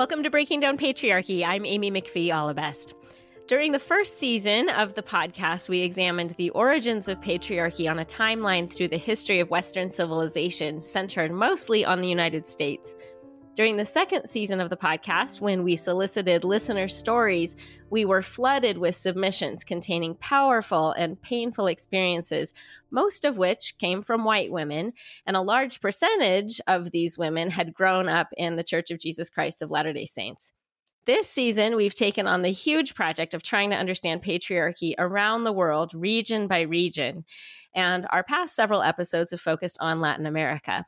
Welcome to Breaking Down Patriarchy. I'm Amy McPhee Allebest. During the first season of the podcast, we examined the origins of patriarchy on a timeline through the history of Western civilization, centered mostly on the United States. During the second season of the podcast, when we solicited listener stories, we were flooded with submissions containing powerful and painful experiences, most of which came from white women, and a large percentage of these women had grown up in the Church of Jesus Christ of Latter day Saints. This season, we've taken on the huge project of trying to understand patriarchy around the world, region by region. And our past several episodes have focused on Latin America.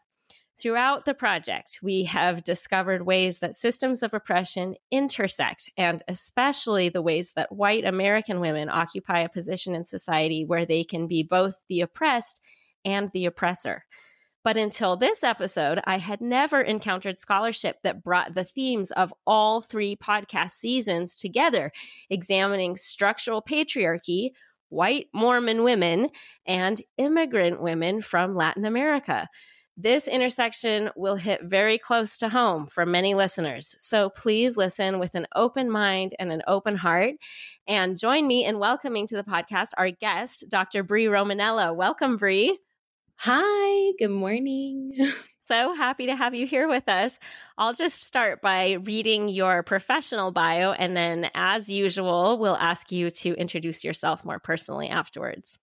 Throughout the project, we have discovered ways that systems of oppression intersect, and especially the ways that white American women occupy a position in society where they can be both the oppressed and the oppressor. But until this episode, I had never encountered scholarship that brought the themes of all three podcast seasons together, examining structural patriarchy, white Mormon women, and immigrant women from Latin America. This intersection will hit very close to home for many listeners. So please listen with an open mind and an open heart. And join me in welcoming to the podcast our guest, Dr. Bri Romanello. Welcome, Bri. Hi, good morning. so happy to have you here with us. I'll just start by reading your professional bio, and then, as usual, we'll ask you to introduce yourself more personally afterwards.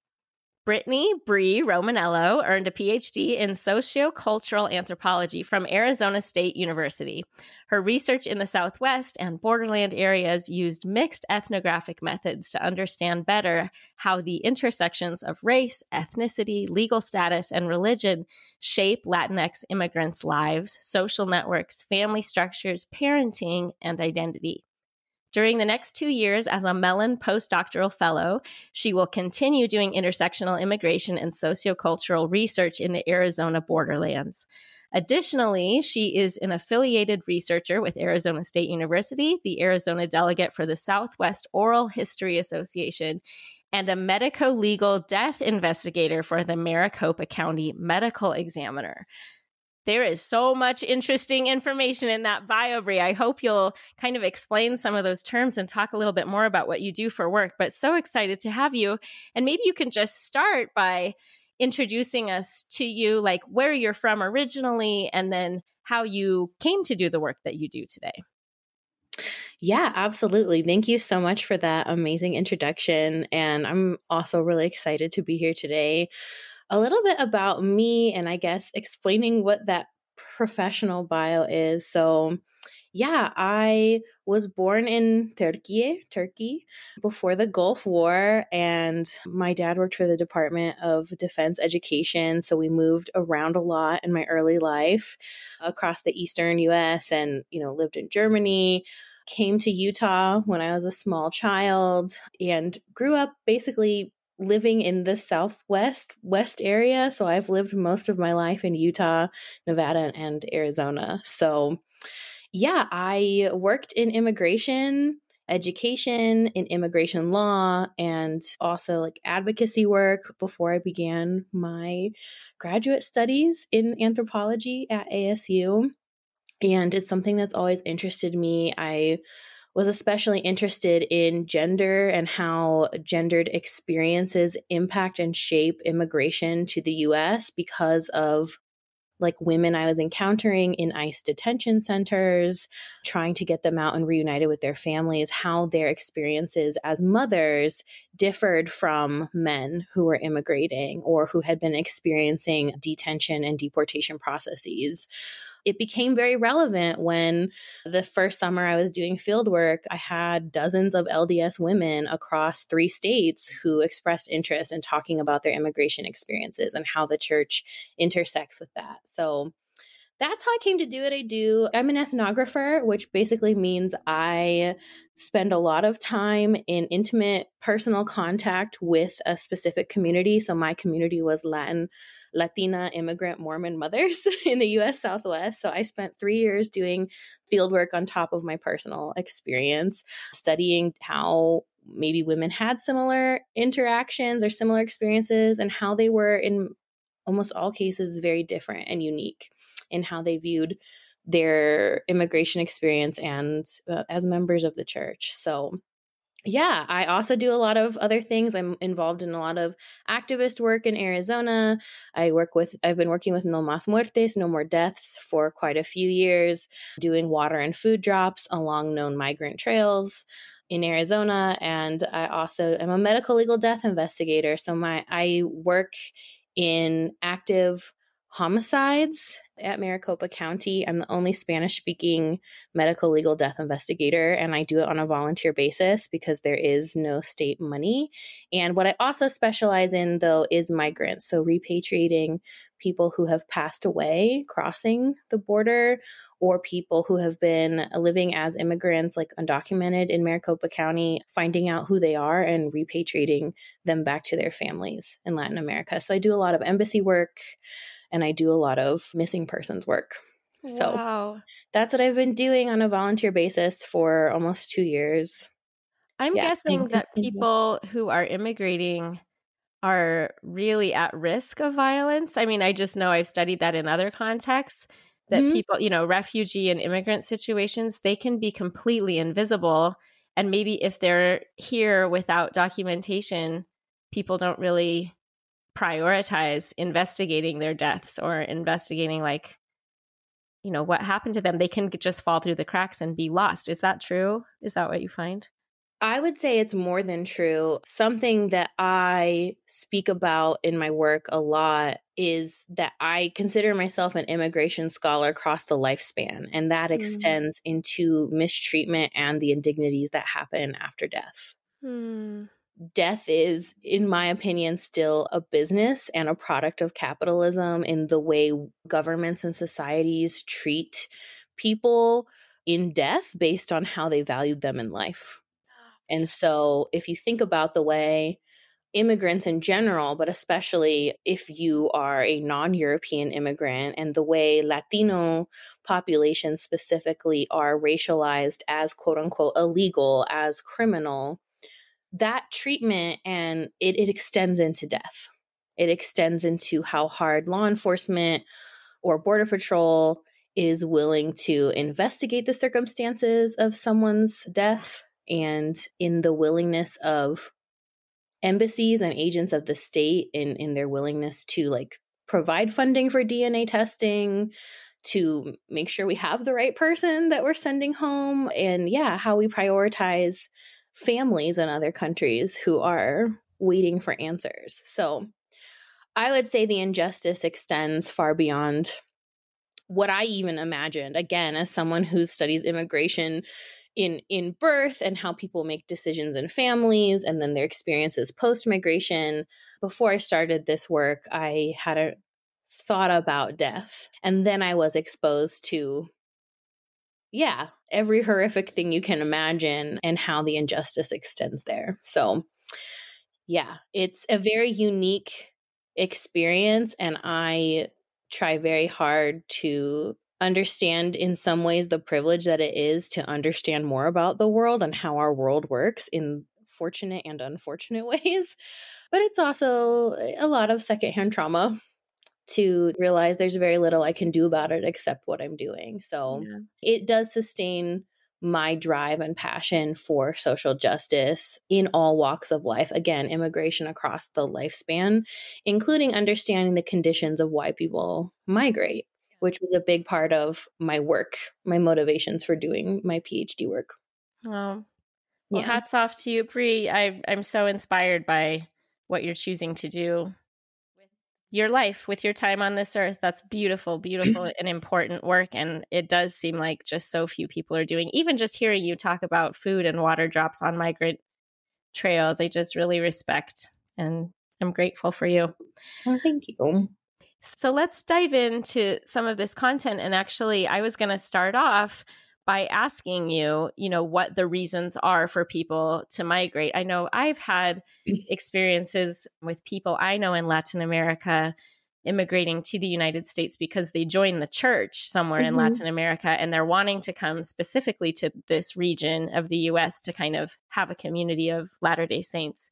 Brittany Bri Romanello earned a PhD in sociocultural anthropology from Arizona State University. Her research in the Southwest and borderland areas used mixed ethnographic methods to understand better how the intersections of race, ethnicity, legal status, and religion shape Latinx immigrants' lives, social networks, family structures, parenting, and identity. During the next two years as a Mellon postdoctoral fellow, she will continue doing intersectional immigration and sociocultural research in the Arizona borderlands. Additionally, she is an affiliated researcher with Arizona State University, the Arizona delegate for the Southwest Oral History Association, and a medico legal death investigator for the Maricopa County Medical Examiner there is so much interesting information in that bio, Bri. I hope you'll kind of explain some of those terms and talk a little bit more about what you do for work. But so excited to have you. And maybe you can just start by introducing us to you, like where you're from originally, and then how you came to do the work that you do today. Yeah, absolutely. Thank you so much for that amazing introduction. And I'm also really excited to be here today a little bit about me and I guess explaining what that professional bio is. So, yeah, I was born in Turkey, Turkey, before the Gulf War, and my dad worked for the Department of Defense Education. So we moved around a lot in my early life across the eastern US and, you know, lived in Germany. Came to Utah when I was a small child and grew up basically living in the southwest west area so i've lived most of my life in utah nevada and arizona. So yeah i worked in immigration education in immigration law and also like advocacy work before i began my graduate studies in anthropology at asu and it's something that's always interested me. I was especially interested in gender and how gendered experiences impact and shape immigration to the US because of like women I was encountering in ICE detention centers, trying to get them out and reunited with their families, how their experiences as mothers differed from men who were immigrating or who had been experiencing detention and deportation processes it became very relevant when the first summer I was doing field work, I had dozens of LDS women across three states who expressed interest in talking about their immigration experiences and how the church intersects with that. So that's how I came to do what I do. I'm an ethnographer, which basically means I spend a lot of time in intimate personal contact with a specific community. So my community was Latin Latina immigrant Mormon mothers in the US Southwest. So I spent three years doing field work on top of my personal experience, studying how maybe women had similar interactions or similar experiences and how they were in almost all cases very different and unique in how they viewed their immigration experience and uh, as members of the church. So yeah, I also do a lot of other things. I'm involved in a lot of activist work in Arizona. I work with, I've been working with No Mas Muertes, No More Deaths for quite a few years, doing water and food drops along known migrant trails in Arizona. And I also am a medical legal death investigator. So my, I work in active homicides at Maricopa County. I'm the only Spanish speaking medical legal death investigator, and I do it on a volunteer basis because there is no state money. And what I also specialize in, though, is migrants. So repatriating people who have passed away crossing the border or people who have been living as immigrants, like undocumented in Maricopa County, finding out who they are and repatriating them back to their families in Latin America. So I do a lot of embassy work and I do a lot of missing persons work. So wow. that's what I've been doing on a volunteer basis for almost two years. I'm yeah. guessing that people who are immigrating are really at risk of violence. I mean, I just know I've studied that in other contexts that mm-hmm. people, you know, refugee and immigrant situations, they can be completely invisible. And maybe if they're here without documentation, people don't really prioritize investigating their deaths or investigating like you know what happened to them they can just fall through the cracks and be lost is that true is that what you find I would say it's more than true. Something that I speak about in my work a lot is that I consider myself an immigration scholar across the lifespan, and that mm. extends into mistreatment and the indignities that happen after death. Mm death is, in my opinion, still a business and a product of capitalism in the way governments and societies treat people in death based on how they valued them in life. And so, if you think about the way immigrants in general, but especially if you are a non European immigrant, and the way Latino populations specifically are racialized as quote unquote illegal, as criminal, that treatment and it, it extends into death. It extends into how hard law enforcement or Border Patrol is willing to investigate the circumstances of someone's death and in the willingness of embassies and agents of the state in, in their willingness to like provide funding for DNA testing, to make sure we have the right person that we're sending home, and yeah, how we prioritize families in other countries who are waiting for answers. So I would say the injustice extends far beyond what I even imagined. Again, as someone who studies immigration in in birth and how people make decisions in families and then their experiences post migration, before I started this work, I had a thought about death. And then I was exposed to yeah, every horrific thing you can imagine and how the injustice extends there. So, yeah, it's a very unique experience. And I try very hard to understand in some ways the privilege that it is to understand more about the world and how our world works in fortunate and unfortunate ways. But it's also a lot of secondhand trauma to realize there's very little I can do about it except what I'm doing. So yeah. it does sustain my drive and passion for social justice in all walks of life. Again, immigration across the lifespan, including understanding the conditions of why people migrate, which was a big part of my work, my motivations for doing my PhD work. Oh, well, yeah. hats off to you, Bri. I, I'm so inspired by what you're choosing to do your life with your time on this earth. That's beautiful beautiful and important work and it does seem like just so few people are doing. Even just hearing you talk about food and water drops on migrant trails i just really respect and i'm grateful for you. Oh, thank you. So let's dive into some of this content and actually i was going to start off by asking you, you know, what the reasons are for people to migrate. I know I've had mm. experiences with people I know in Latin America immigrating to the United States because they joined the church somewhere mm-hmm. in Latin America and they're wanting to come specifically to this region of the US to kind of have a community of Latter-day Saints.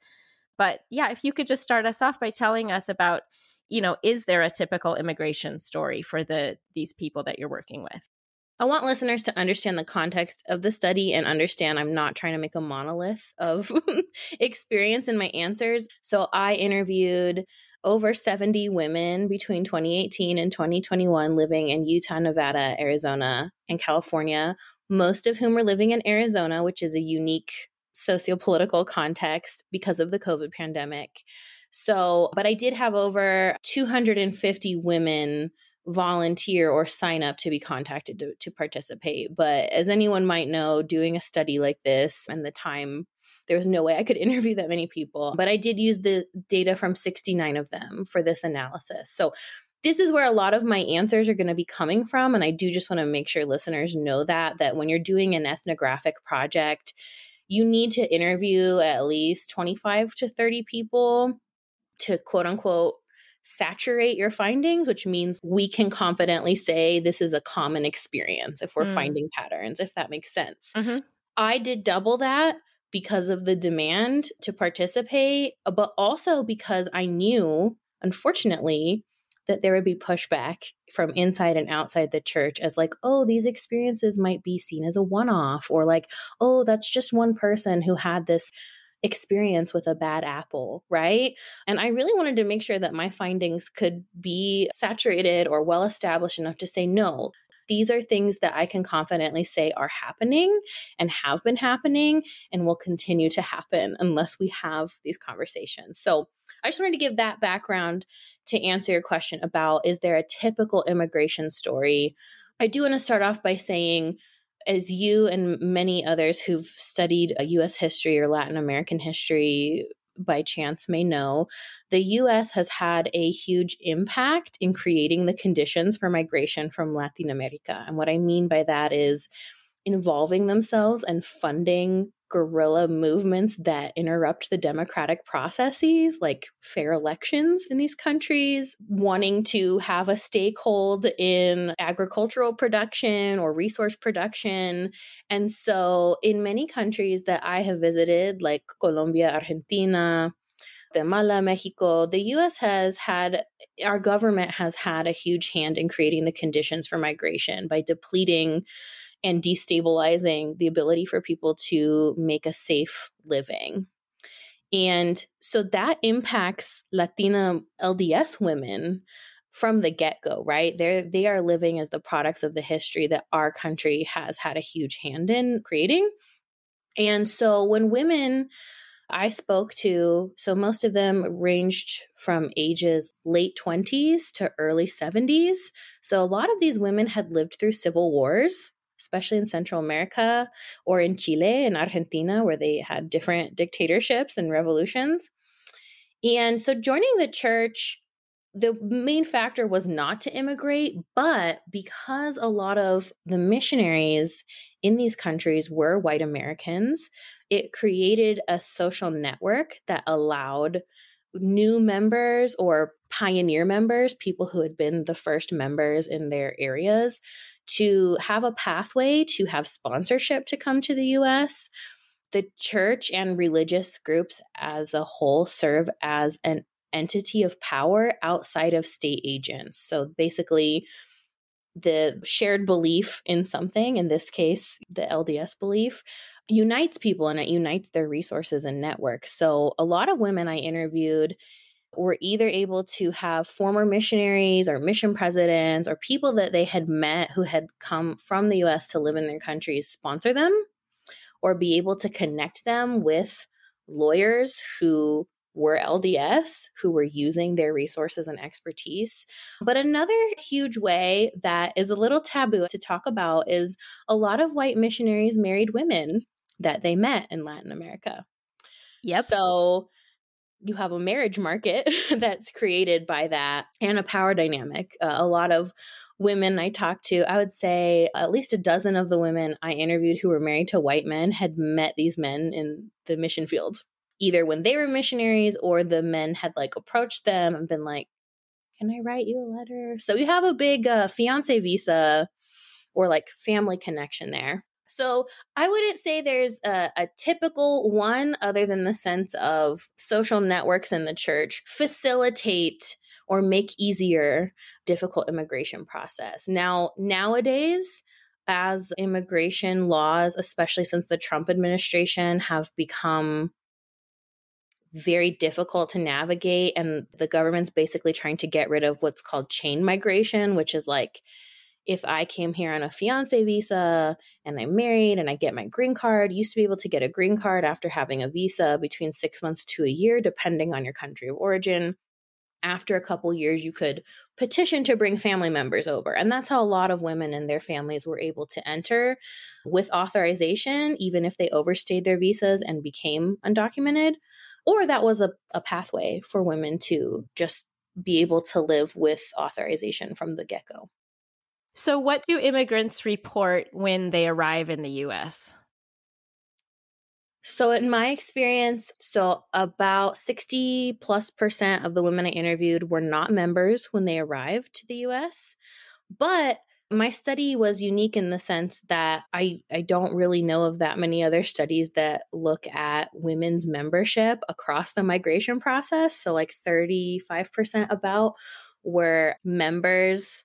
But yeah, if you could just start us off by telling us about, you know, is there a typical immigration story for the these people that you're working with? I want listeners to understand the context of the study and understand I'm not trying to make a monolith of experience in my answers. So I interviewed over 70 women between 2018 and 2021 living in Utah, Nevada, Arizona, and California, most of whom were living in Arizona, which is a unique sociopolitical context because of the COVID pandemic. So, but I did have over 250 women volunteer or sign up to be contacted to, to participate. But as anyone might know, doing a study like this and the time, there was no way I could interview that many people. But I did use the data from 69 of them for this analysis. So this is where a lot of my answers are going to be coming from. And I do just want to make sure listeners know that, that when you're doing an ethnographic project, you need to interview at least 25 to 30 people to quote unquote saturate your findings, which means we can confidently say this is a common experience if we're mm. finding patterns, if that makes sense. Mm-hmm. I did double that because of the demand to participate, but also because I knew, unfortunately, that there would be pushback from inside and outside the church as like oh these experiences might be seen as a one-off or like oh that's just one person who had this experience with a bad apple, right? And I really wanted to make sure that my findings could be saturated or well established enough to say, no, these are things that I can confidently say are happening and have been happening and will continue to happen unless we have these conversations. So I just wanted to give that background to answer your question about is there a typical immigration story? I do want to start off by saying, as you and many others who've studied uh, US history or Latin American history by chance may know, the US has had a huge impact in creating the conditions for migration from Latin America. And what I mean by that is involving themselves and funding guerrilla movements that interrupt the democratic processes, like fair elections in these countries, wanting to have a stakehold in agricultural production or resource production. And so, in many countries that I have visited, like Colombia, Argentina, Guatemala, Mexico, the US has had, our government has had a huge hand in creating the conditions for migration by depleting and destabilizing the ability for people to make a safe living. And so that impacts Latina LDS women from the get-go, right? They're they are living as the products of the history that our country has had a huge hand in creating. And so when women I spoke to, so most of them ranged from ages late 20s to early 70s. So a lot of these women had lived through civil wars especially in Central America or in Chile and Argentina, where they had different dictatorships and revolutions. And so joining the church, the main factor was not to immigrate, but because a lot of the missionaries in these countries were white Americans, it created a social network that allowed new members or pioneer members, people who had been the first members in their areas, to have a pathway to have sponsorship to come to the US. The church and religious groups as a whole serve as an entity of power outside of state agents. So basically, the shared belief in something, in this case, the LDS belief, unites people and it unites their resources and networks. So a lot of women I interviewed were either able to have former missionaries or mission presidents or people that they had met who had come from the US to live in their countries sponsor them or be able to connect them with lawyers who were LDS who were using their resources and expertise. But another huge way that is a little taboo to talk about is a lot of white missionaries married women that they met in Latin America. Yep. So you have a marriage market that's created by that and a power dynamic. Uh, a lot of women I talked to, I would say at least a dozen of the women I interviewed who were married to white men had met these men in the mission field, either when they were missionaries or the men had like approached them and been like, Can I write you a letter? So you have a big uh, fiance visa or like family connection there. So I wouldn't say there's a, a, typical one other than the sense of social networks in the church facilitate or make easier difficult immigration process. Now, nowadays, as immigration laws, especially since the Trump administration, have become very difficult to navigate. And the government's basically trying to get rid of what's called chain migration, which is like if I came here on a fiance visa and I'm married and I get my green card, used to be able to get a green card after having a visa between six months to a year, depending on your country of origin. After a couple years, you could petition to bring family members over. And that's how a lot of women and their families were able to enter with authorization, even if they overstayed their visas and became undocumented. Or that was a, a pathway for women to just be able to live with authorization from the get go. So, what do immigrants report when they arrive in the US? So, in my experience, so about 60 plus percent of the women I interviewed were not members when they arrived to the US. But my study was unique in the sense that I, I don't really know of that many other studies that look at women's membership across the migration process. So, like 35% about were members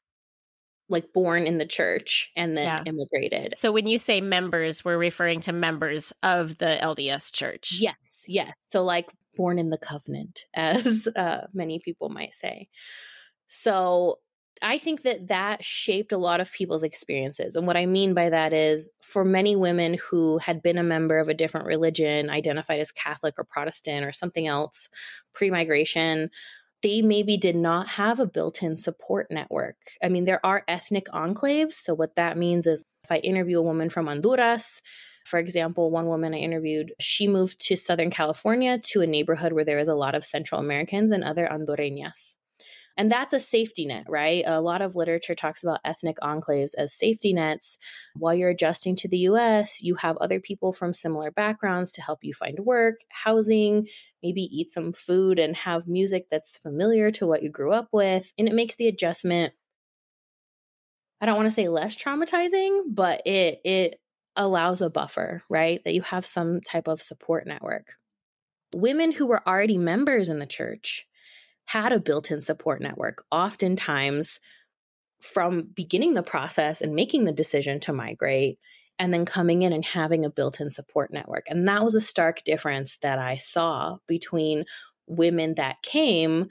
like born in the church and then yeah. immigrated. So when you say members, we're referring to members of the LDS church. Yes, yes. So like born in the covenant, as uh, many people might say. So I think that that shaped a lot of people's experiences. And what I mean by that is for many women who had been a member of a different religion, identified as Catholic or Protestant or something else pre migration, they maybe did not have a built in support network. I mean, there are ethnic enclaves. So, what that means is if I interview a woman from Honduras, for example, one woman I interviewed, she moved to Southern California to a neighborhood where there is a lot of Central Americans and other Hondureñas. And that's a safety net, right? A lot of literature talks about ethnic enclaves as safety nets. While you're adjusting to the US, you have other people from similar backgrounds to help you find work, housing, maybe eat some food and have music that's familiar to what you grew up with. And it makes the adjustment I don't want to say less traumatizing, but it it allows a buffer, right? That you have some type of support network. Women who were already members in the church had a built in support network, oftentimes from beginning the process and making the decision to migrate, and then coming in and having a built in support network. And that was a stark difference that I saw between women that came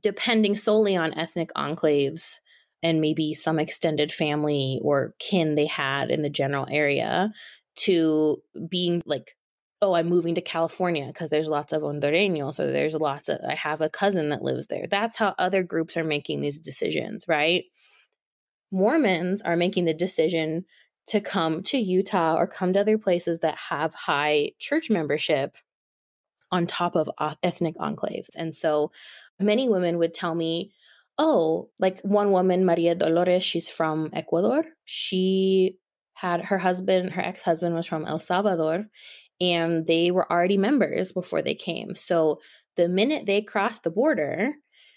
depending solely on ethnic enclaves and maybe some extended family or kin they had in the general area to being like oh, I'm moving to California because there's lots of Hondureños or there's lots of, I have a cousin that lives there. That's how other groups are making these decisions, right? Mormons are making the decision to come to Utah or come to other places that have high church membership on top of ethnic enclaves. And so many women would tell me, oh, like one woman, Maria Dolores, she's from Ecuador. She had her husband, her ex husband was from El Salvador, and they were already members before they came. So the minute they crossed the border,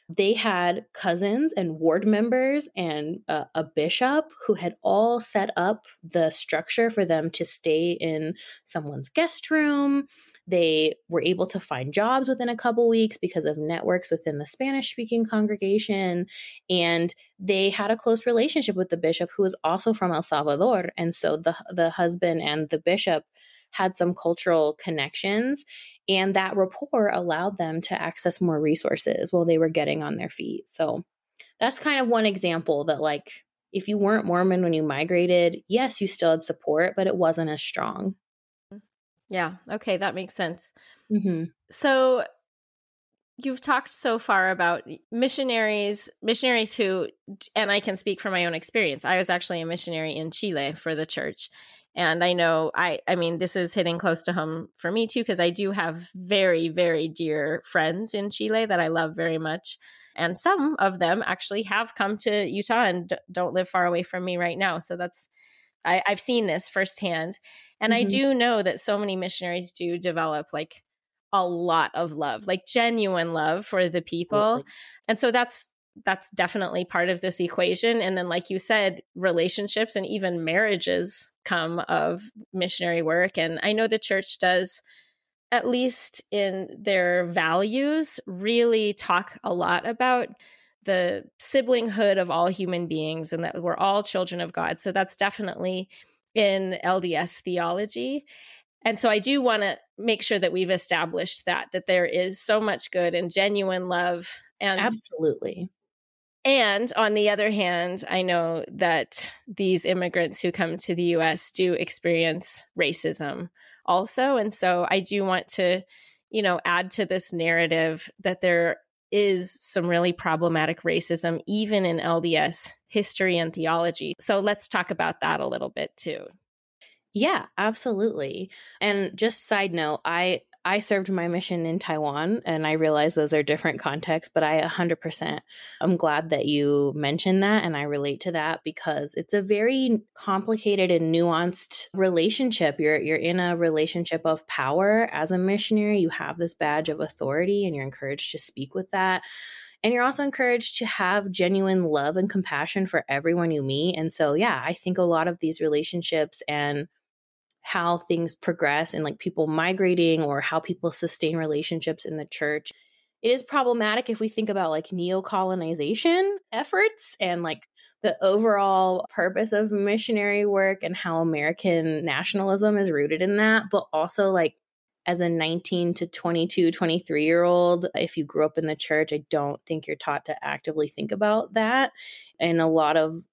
they had cousins and ward members and a, bishop who had all set up the structure for them to stay in someone's guest room. They were able to find jobs within a couple weeks because of networks within the Spanish speaking congregation. And they had a close relationship with the bishop, who was also from El Salvador. And so the, the husband and the bishop had some cultural connections. And that rapport allowed them to access more resources while they were getting on their feet. So that's kind of one example that, like, if you weren't Mormon when you migrated, yes, you still had support, but it wasn't as strong. Yeah. Okay. That makes sense. Mm-hmm. So you've talked so far about missionaries, missionaries who, and I can speak from my own experience. I was actually a missionary in Chile for the church. And I know I I mean this is hitting close to home for me too because I do have very very dear friends in Chile that I love very much. And some of them actually have come to Utah and d- don't live far away from me right now. So that's I, have seen this firsthand. And mm-hmm. I do know that so many missionaries do develop like a lot of love, like genuine love for the people. And so that's that's definitely part of this equation. And then, like you said, relationships and even marriages come of missionary work. And I know the church does, at least in their values, really talk a lot about the siblinghood of all human beings and that we're all children of God. So that's definitely in LDS theology. And so I do want to make sure that we've established that that there is so much good and genuine love and Absolutely. And on the other hand, I know that these immigrants who come to the US do experience racism also. And so I do want to, you know, add to this narrative that there is some really problematic racism, even in LDS history and theology. So let's talk about that a little bit too. Yeah, absolutely. And just side note, I I served my mission in Taiwan and I realize those are different contexts, but I 100% I'm glad that you mentioned that and I relate to that because it's a very complicated and nuanced relationship. You're you're in a relationship of power as a missionary. You have this badge of authority and you're encouraged to speak with that. And you're also encouraged to have genuine love and compassion for everyone you meet. And so, yeah, I think a lot of these relationships and how things progress and like people migrating or how people sustain relationships in the church. It is problematic if we think about like neo colonization efforts and like the overall purpose of missionary work and how American nationalism is rooted in that, but also like as a 19 to 22, 23 year old, if you grew up in the church, I don't think you're taught to actively think about that. And a lot of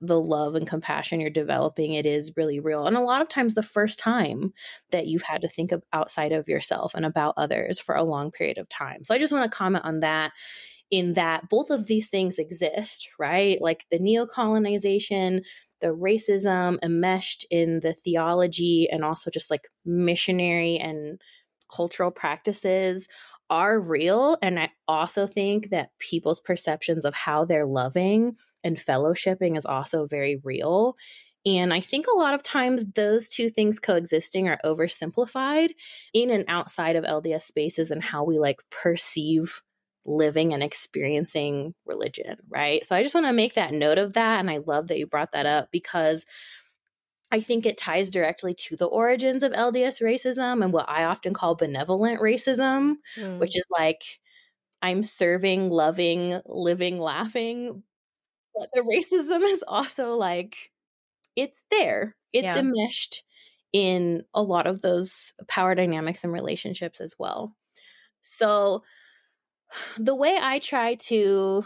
the love and compassion you're developing it is really real and a lot of times the first time that you've had to think of outside of yourself and about others for a long period of time so i just want to comment on that in that both of these things exist right like the neo-colonization the racism enmeshed in the theology and also just like missionary and cultural practices are real. And I also think that people's perceptions of how they're loving and fellowshipping is also very real. And I think a lot of times those two things coexisting are oversimplified in and outside of LDS spaces and how we like perceive living and experiencing religion, right? So I just want to make that note of that. And I love that you brought that up because I think it ties directly to the origins of LDS racism and what I often call benevolent racism, mm. which is like I'm serving, loving, living, laughing. But the racism is also like it's there, it's yeah. enmeshed in a lot of those power dynamics and relationships as well. So, the way I try to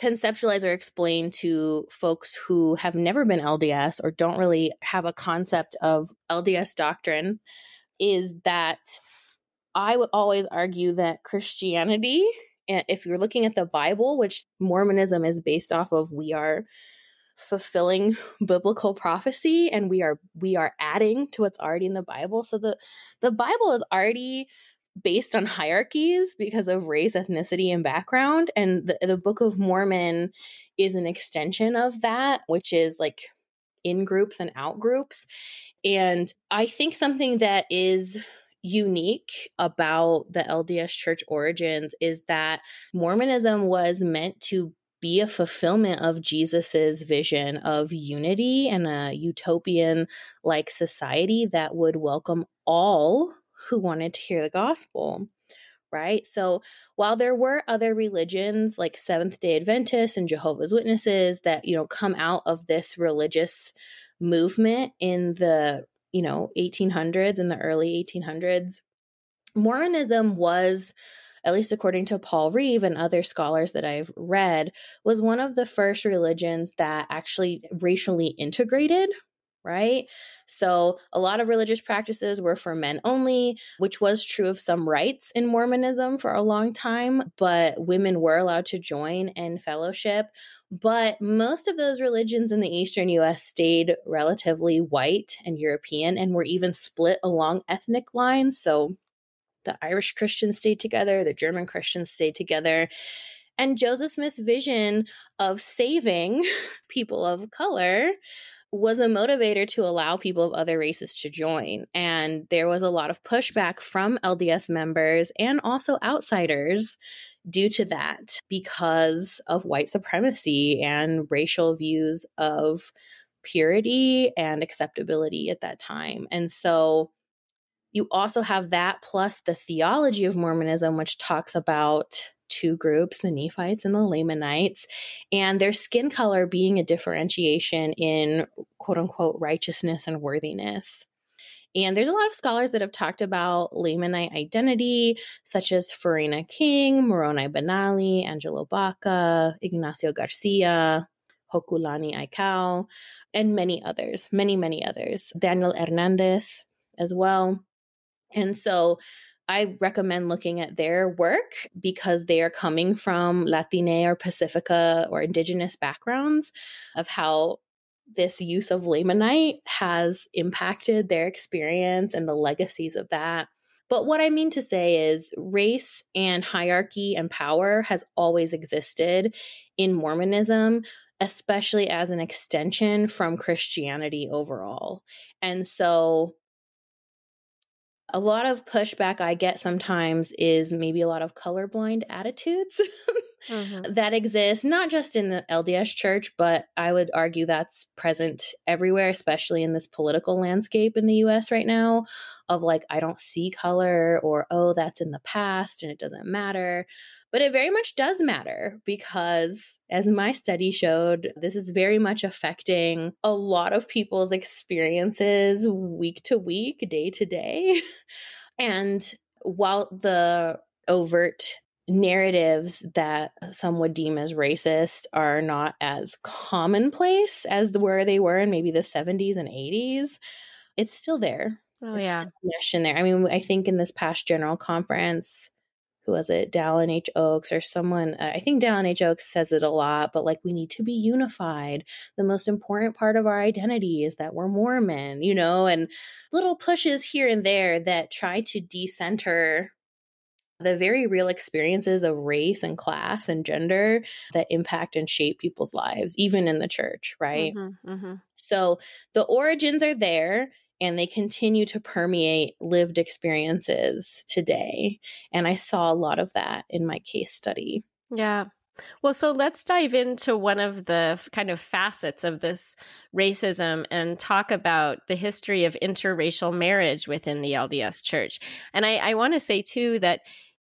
conceptualize or explain to folks who have never been LDS or don't really have a concept of LDS doctrine is that I would always argue that Christianity, if you're looking at the Bible, which Mormonism is based off of, we are fulfilling biblical prophecy and we are we are adding to what's already in the bible so the the bible is already based on hierarchies because of race, ethnicity, and background. And the, the Book of Mormon is an extension of that, which is like in groups and out groups. And I think something that is unique about the LDS church origins is that Mormonism was meant to be a fulfillment of Jesus's vision of unity and a utopian like society that would welcome all who wanted to hear the gospel right? So while there were other religions like Seventh day Adventists and Jehovah's Witnesses that, you know, come out of this religious movement in the, you know, 1800s and the early 1800s, Mormonism was at least according to Paul Reeve and other scholars that I've read, was one of the first religions that actually racially integrated right? So, a lot of religious practices were for men only, which was true of some rites in Mormonism for a long time, but women were allowed to join and fellowship. But most of those religions in the eastern US stayed relatively white and European and were even split along ethnic lines. So, the Irish Christians stayed together, the German Christians stayed together. And Joseph Smith's vision of saving people of color was a motivator to allow people of other races to join. And there was a lot of pushback from LDS members and also outsiders due to that because of white supremacy and racial views of purity and acceptability at that time. And so you also have that plus the theology of Mormonism, which talks about two groups, the Nephites and the Lamanites, and their skin color being a differentiation in quote unquote righteousness and worthiness. And there's a lot of scholars that have talked about Lamanite identity, such as Farina King, Moroni Benally, Angelo Baca, Ignacio Garcia, Hokulani Aikau, and many others, many, many others. Daniel Hernandez as well. And so I recommend looking at their work because they are coming from Latine or Pacifica or indigenous backgrounds of how this use of Lamanite has impacted their experience and the legacies of that. But what I mean to say is race and hierarchy and power has always existed in Mormonism, especially as an extension from Christianity overall. And so a lot of pushback I get sometimes is maybe a lot of colorblind attitudes mm-hmm. that exists not just in the LDS church, but I would argue that's present everywhere, especially in this political landscape in the US right now of like, I don't see color or, oh, that's in the past and it doesn't matter. But it very much does matter because, as my study showed, this is very much affecting a lot of people's experiences week to week, day to day. and while the overt narratives that some would deem as racist are not as commonplace as the, where they were in maybe the 70s and 80s, it's still there. Oh, it's yeah. Mesh in there. I mean, I think in this past general conference, who was it, Dallin H. Oaks or someone, uh, I think Dallin H. Oaks says it a lot, but like we need to be unified. The most important part of our identity is that we're Mormon, you know, and little pushes here and there that try to decenter the very real experiences of race and class and gender that impact and shape people's lives, even in the church, right? Mm-hmm, mm-hmm. So the origins are there and they continue to permeate lived experiences today. And I saw a lot of that in my case study. Yeah. Well, so let's dive into one of the kind of facets of this racism and talk about the history of interracial marriage within the LDS church. And I, I want to say, too, that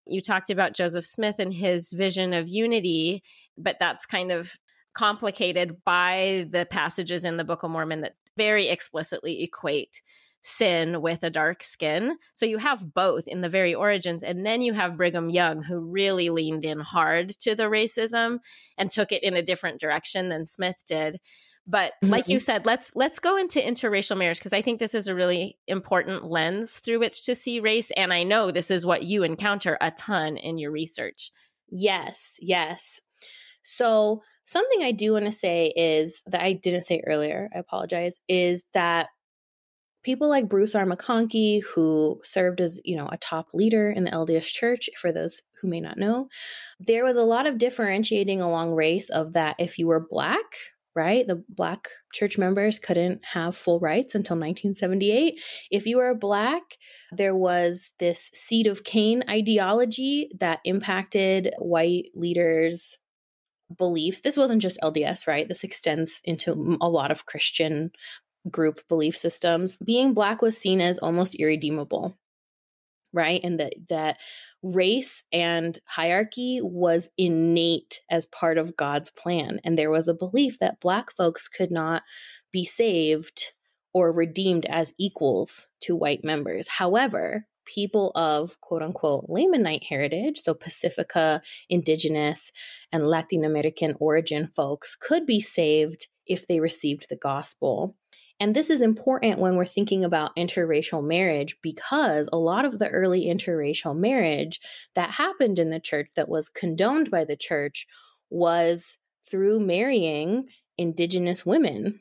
you talked about Joseph Smith and his vision of unity, but that's kind of complicated by the passages in the Book of Mormon that very explicitly equate sin with a dark skin. So you have both in the very origins. And then you have Brigham Young, who really leaned in hard to the racism and took it in a different direction than Smith did. But mm-hmm. like you said, let's let's go into interracial marriage because I think this is a really important lens through which to see race. And I know this is what you encounter a ton in your research. Yes, yes. So Something I do want to say is that I didn't say earlier, I apologize, is that people like Bruce R. McConkie, who served as, you know, a top leader in the LDS church, for those who may not know, there was a lot of differentiating along race of that if you were black, right? The black church members couldn't have full rights until 1978. If you were black, there was this seed of Cain ideology that impacted white leaders beliefs. This wasn't just LDS, right? This extends into a lot of Christian group belief systems. Being black was seen as almost irredeemable, right? And that that race and hierarchy was innate as part of God's plan. And there was a belief that black folks could not be saved or redeemed as equals to white members. However, people of quote unquote Lamanite heritage, so Pacifica, indigenous, and Latin American origin folks, could be saved if they received the gospel. And this is important when we're thinking about interracial marriage because a lot of the early interracial marriage that happened in the church that was condoned by the church was through marrying indigenous women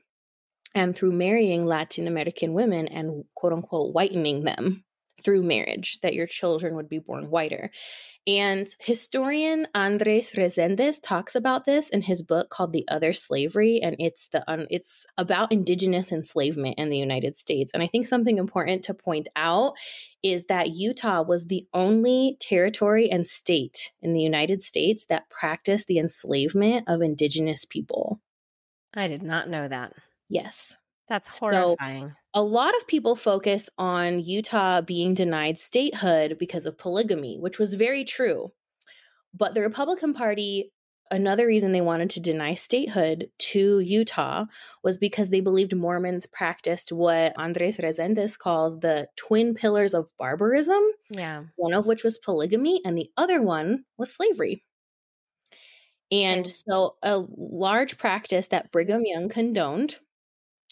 and through marrying Latin American women and quote unquote whitening them through marriage, that your children would be born whiter. And historian Andres Reséndez talks about this in his book called The Other Slavery, and it's the um, it's about indigenous enslavement in the United States. And I think something important to point out is that Utah was the only territory and state in the United States that practiced the enslavement of indigenous people. I did not know that. Yes. That's horrifying. So, a lot of people focus on Utah being denied statehood because of polygamy, which was very true. But the Republican Party another reason they wanted to deny statehood to Utah was because they believed Mormons practiced what Andres Reséndez calls the twin pillars of barbarism. Yeah. One of which was polygamy, and the other one was slavery. And so, a large practice that Brigham Young condoned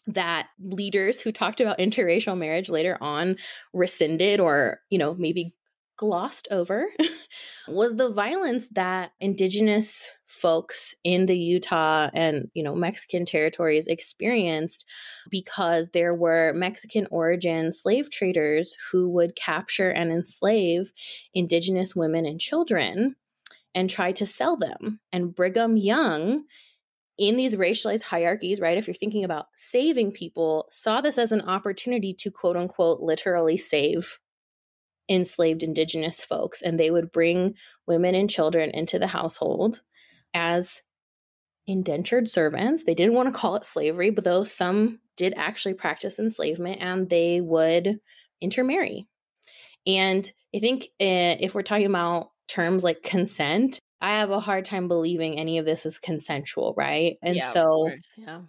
that leaders who talked about interracial marriage later on rescinded or, you know, maybe glossed over was the violence that indigenous folks in the Utah and you know Mexican territories experienced because there were Mexican origin slave traders who would capture and enslave indigenous women and children and try to sell them. And Brigham Young in these racialized hierarchies, right? If you're thinking about saving people, saw this as an opportunity to quote unquote literally save enslaved indigenous folks and they would bring women and children into the household as indentured servants. They didn't want to call it slavery, but though some did actually practice enslavement and they would intermarry. And I think uh, if we're talking about terms like consent, I have a hard time believing any of this was consensual, right? And yeah, so yeah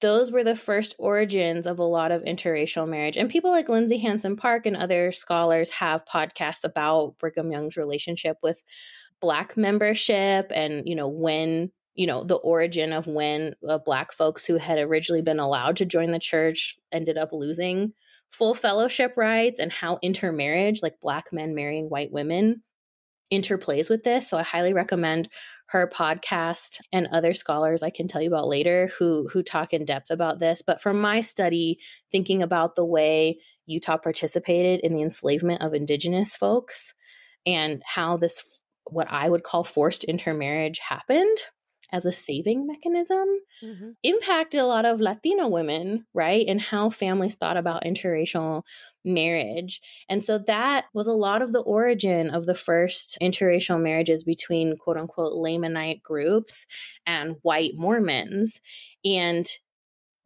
those were the first origins of a lot of interracial marriage. And people like Lindsay Hansen Park and other scholars have podcasts about Brigham Young's relationship with Black membership and, you know, when, you know, the origin of when uh, Black folks who had originally been allowed to join the church ended up losing full fellowship rights and how intermarriage, like Black men marrying white women, interplays with this. So I highly recommend her podcast and other scholars I can tell you about later who who talk in depth about this. But from my study, thinking about the way Utah participated in the enslavement of indigenous folks and how this what I would call forced intermarriage happened, as a saving mechanism mm-hmm. impacted a lot of Latino women, right? And how families thought about interracial marriage. And so that was a lot of the origin of the first interracial marriages between quote unquote Lamanite groups and white Mormons. And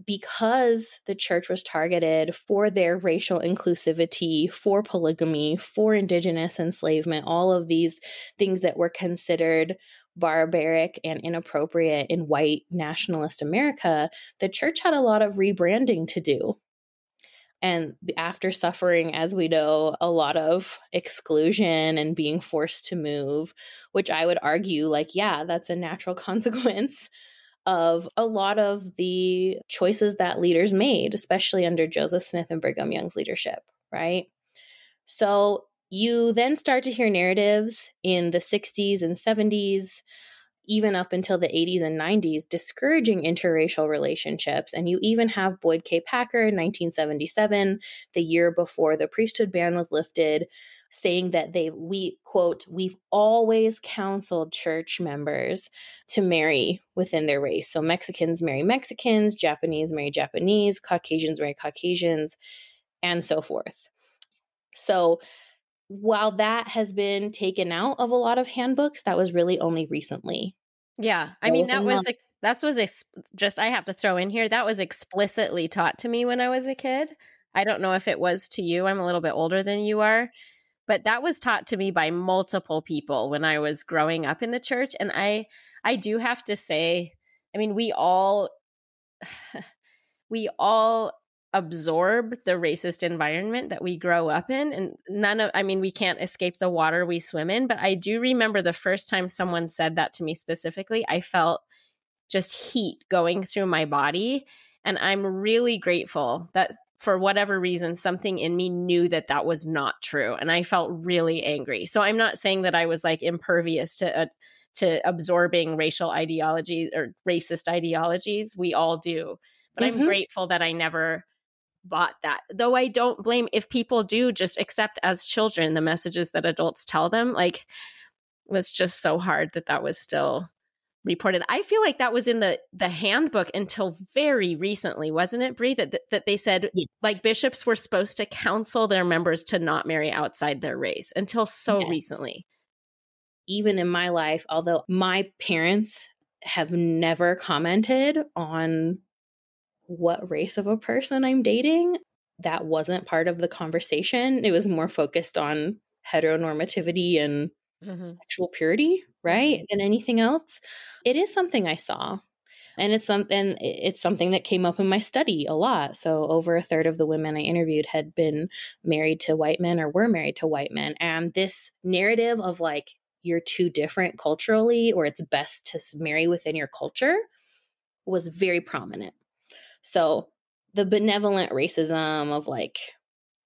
because the church was targeted for their racial inclusivity, for polygamy, for indigenous enslavement, all of these things that were considered barbaric and inappropriate in white nationalist America, the church had a lot of rebranding to do. And after suffering, as we know, a lot of exclusion and being forced to move, which I would argue, like, yeah, that's a natural consequence of a lot of the choices that leaders made, especially under Joseph Smith and Brigham Young's leadership, right? So you then start to hear narratives in the 60s and 70s, even up until the 80s and 90s, discouraging interracial relationships. And you even have Boyd K. Packer in 1977, the year before the priesthood ban was lifted, saying that they we quote we've always counseled church members to marry within their race so mexicans marry mexicans japanese marry japanese caucasians marry caucasians and so forth so while that has been taken out of a lot of handbooks, that was really only recently. Yeah. I mean, that was, a, that was ex- just, I have to throw in here, that was explicitly taught to me when I was a kid. I don't know if it was to you. I'm a little bit older than you are, but that was taught to me by multiple people when I was growing up in the church. And I, I do have to say, I mean, we all, we all absorb the racist environment that we grow up in and none of i mean we can't escape the water we swim in but i do remember the first time someone said that to me specifically i felt just heat going through my body and i'm really grateful that for whatever reason something in me knew that that was not true and i felt really angry. So i'm not saying that i was like impervious to uh, to absorbing racial ideology or racist ideologies. We all do. But mm-hmm. i'm grateful that i never bought that. Though I don't blame if people do just accept as children the messages that adults tell them. Like, it was just so hard that that was still reported. I feel like that was in the the handbook until very recently, wasn't it, Bri? That, that that they said yes. like bishops were supposed to counsel their members to not marry outside their race until so yes. recently. Even in my life, although my parents have never commented on what race of a person I'm dating. That wasn't part of the conversation. It was more focused on heteronormativity and mm-hmm. sexual purity. right, mm-hmm. than anything else. It is something I saw. And it's something it's something that came up in my study a lot. So over a third of the women I interviewed had been married to white men or were married to white men. And this narrative of like you're too different culturally or it's best to marry within your culture was very prominent. So the benevolent racism of like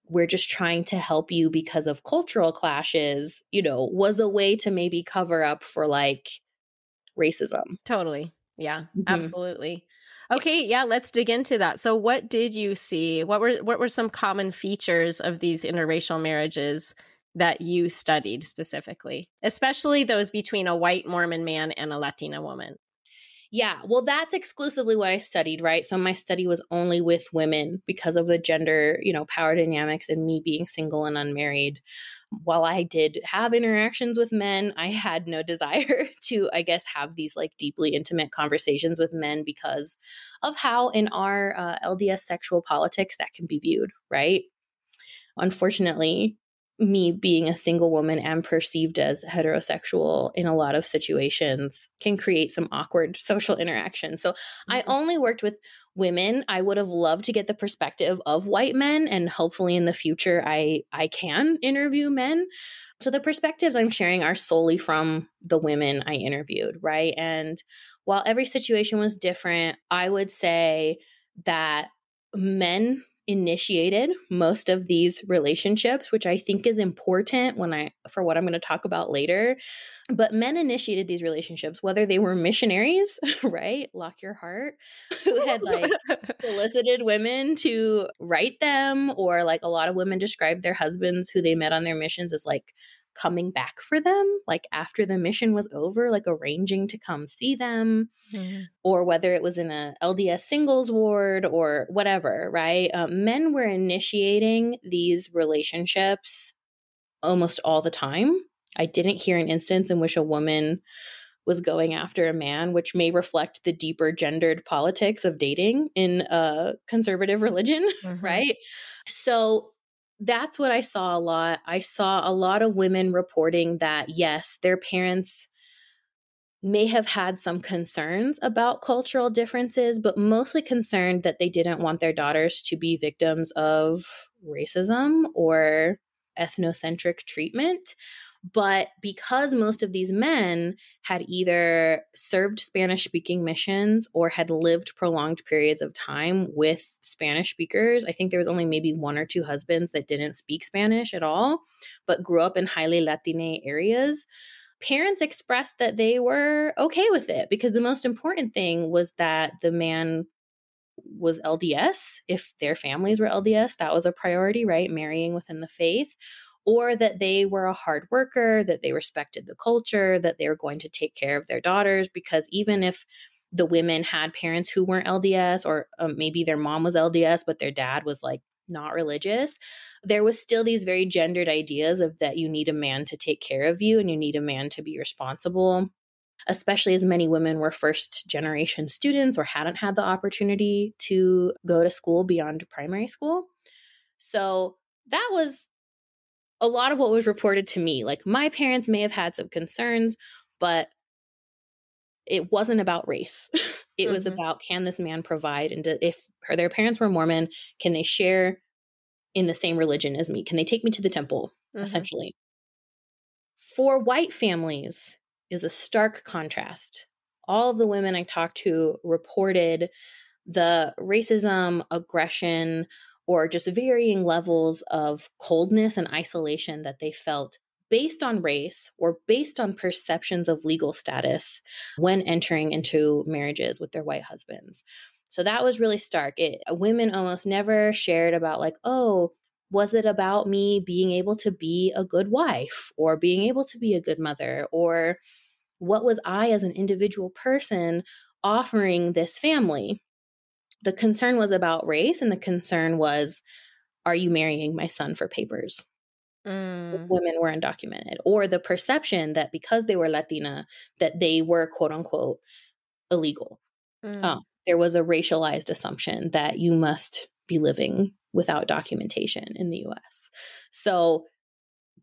we're just trying to help you because of cultural clashes, you know, was a way to maybe cover up for like racism. Totally. Yeah, mm-hmm. absolutely. Okay, yeah, let's dig into that. So what did you see? What were what were some common features of these interracial marriages that you studied specifically, especially those between a white Mormon man and a Latina woman? Yeah, well, that's exclusively what I studied, right? So my study was only with women because of the gender, you know, power dynamics and me being single and unmarried. While I did have interactions with men, I had no desire to, I guess, have these like deeply intimate conversations with men because of how in our uh, LDS sexual politics that can be viewed, right? Unfortunately, me being a single woman and perceived as heterosexual in a lot of situations can create some awkward social interaction. So mm-hmm. I only worked with women. I would have loved to get the perspective of white men and hopefully in the future I I can interview men. So the perspectives I'm sharing are solely from the women I interviewed, right? And while every situation was different, I would say that men initiated most of these relationships, which I think is important when I for what I'm going to talk about later. But men initiated these relationships, whether they were missionaries, right? Lock your heart, who had like solicited women to write them, or like a lot of women described their husbands who they met on their missions as like coming back for them, like after the mission was over, like arranging to come see them, mm-hmm. or whether it was in a LDS singles ward or whatever, right? Um, men were initiating these relationships almost all the time. I didn't hear an instance in which a woman was going after a man, which may reflect the deeper gendered politics of dating in a conservative religion, mm-hmm. right? So that's what I saw a lot. I saw a lot of women reporting that, yes, their parents may have had some concerns about cultural differences, but mostly concerned that they didn't want their daughters to be victims of racism or ethnocentric treatment but because most of these men had either served Spanish speaking missions or had lived prolonged periods of time with Spanish speakers, I think there was only maybe one or two husbands that didn't speak Spanish at all, but grew up in highly Latine areas. Parents expressed that they were okay with it because the most important thing was that the man was LDS. If their families were LDS, that was a priority, right? Marrying within the faith or that they were a hard worker, that they respected the culture, that they were going to take care of their daughters. Because even if the women had parents who weren't LDS, or um, maybe their mom was LDS, but their dad was like not religious, there was still these very gendered ideas of that you need a man to take care of you and you need a man to be responsible. Especially as many women were first generation students or hadn't had the opportunity to go to school beyond primary school. So that was a lot of what was reported to me. Like my parents may have had some concerns, but it wasn't about race. it mm-hmm. was about can this man provide and if her, their parents were Mormon, can they share in the same religion as me? Can they take me to the temple mm-hmm. essentially? For white families is a stark contrast. All of the women I talked to reported the racism, aggression, or just varying levels of coldness and isolation that they felt based on race or based on perceptions of legal status when entering into marriages with their white husbands. So that was really stark. It, women almost never shared about, like, oh, was it about me being able to be a good wife or being able to be a good mother? Or what was I as an individual person offering this family? The concern was about race and the concern was are you marrying my son for papers mm. women were undocumented or the perception that because they were latina that they were quote unquote illegal mm. um, there was a racialized assumption that you must be living without documentation in the us so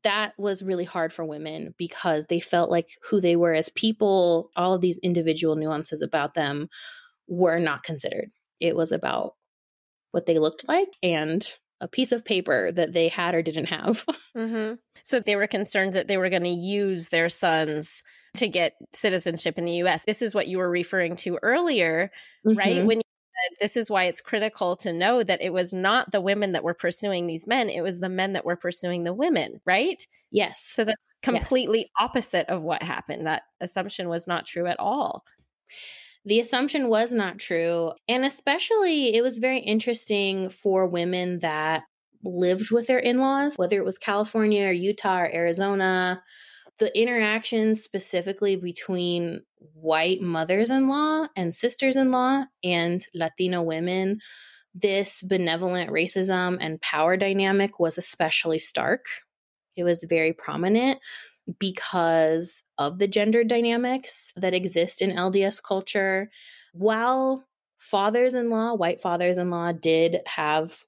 that was really hard for women because they felt like who they were as people, all of these individual nuances about them were not considered. It was about what they looked like and a piece of paper that they had or didn't have. mm-hmm. So they were concerned that they were going to use their sons to get citizenship in the US. This is what you were referring to earlier, mm-hmm. right? When you said this is why it's critical to know that it was not the women that were pursuing these men, it was the men that were pursuing the women, right? Yes. So that's completely yes. opposite of what happened. That assumption was not true at all the assumption was not true. And especially, it was very interesting for women that lived with their in laws, whether it was California or Utah or Arizona. The interactions specifically between white mothers in law and sisters in law and Latino women, this benevolent racism and power dynamic was especially stark. It was very prominent because of the gender dynamics that exist in LDS culture. While fathers in law, white fathers in law, did have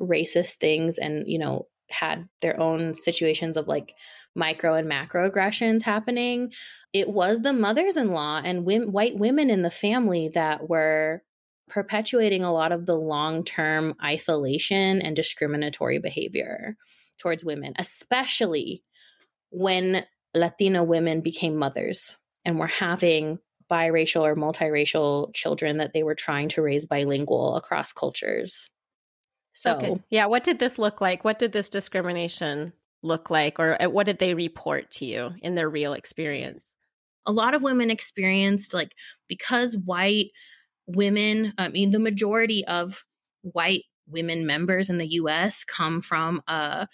racist things and, you know, had their own situations of like micro and macro aggressions happening, it was the mothers in law and white women in the family that were perpetuating a lot of the long term isolation and discriminatory behavior towards women, especially when Latino women became mothers and were having biracial or multiracial children that they were trying to raise bilingual across cultures. So, okay. yeah, what did this look like? What did this discrimination look like, or uh, what did they report to you in their real experience? A lot of women experienced, like, because white women, I mean, the majority of white women members in the US come from a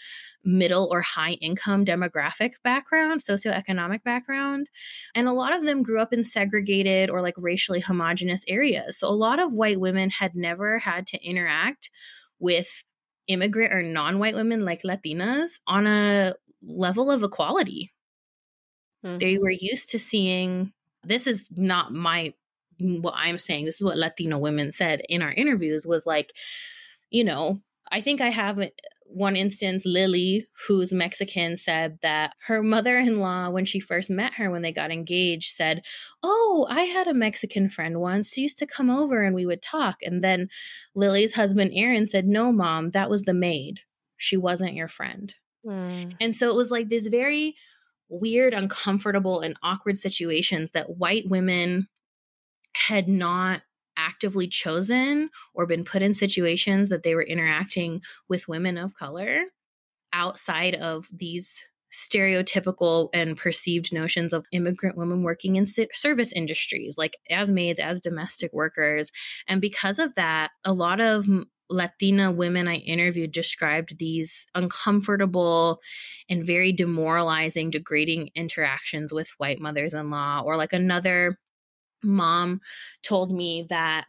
middle or high income demographic background, socioeconomic background. And a lot of them grew up in segregated or like racially homogenous areas. So a lot of white women had never had to interact with immigrant or non white women like Latinas on a level of equality. Mm-hmm. They were used to seeing this is not my what I'm saying. This is what Latino women said in our interviews was like you know, I think I have one instance, Lily, who's Mexican, said that her mother in law, when she first met her, when they got engaged, said, Oh, I had a Mexican friend once who used to come over and we would talk. And then Lily's husband, Aaron, said, No, mom, that was the maid. She wasn't your friend. Mm. And so it was like this very weird, uncomfortable, and awkward situations that white women had not actively chosen or been put in situations that they were interacting with women of color outside of these stereotypical and perceived notions of immigrant women working in service industries, like as maids, as domestic workers. And because of that, a lot of Latina women I interviewed described these uncomfortable and very demoralizing, degrading interactions with white mothers in law, or like another mom told me that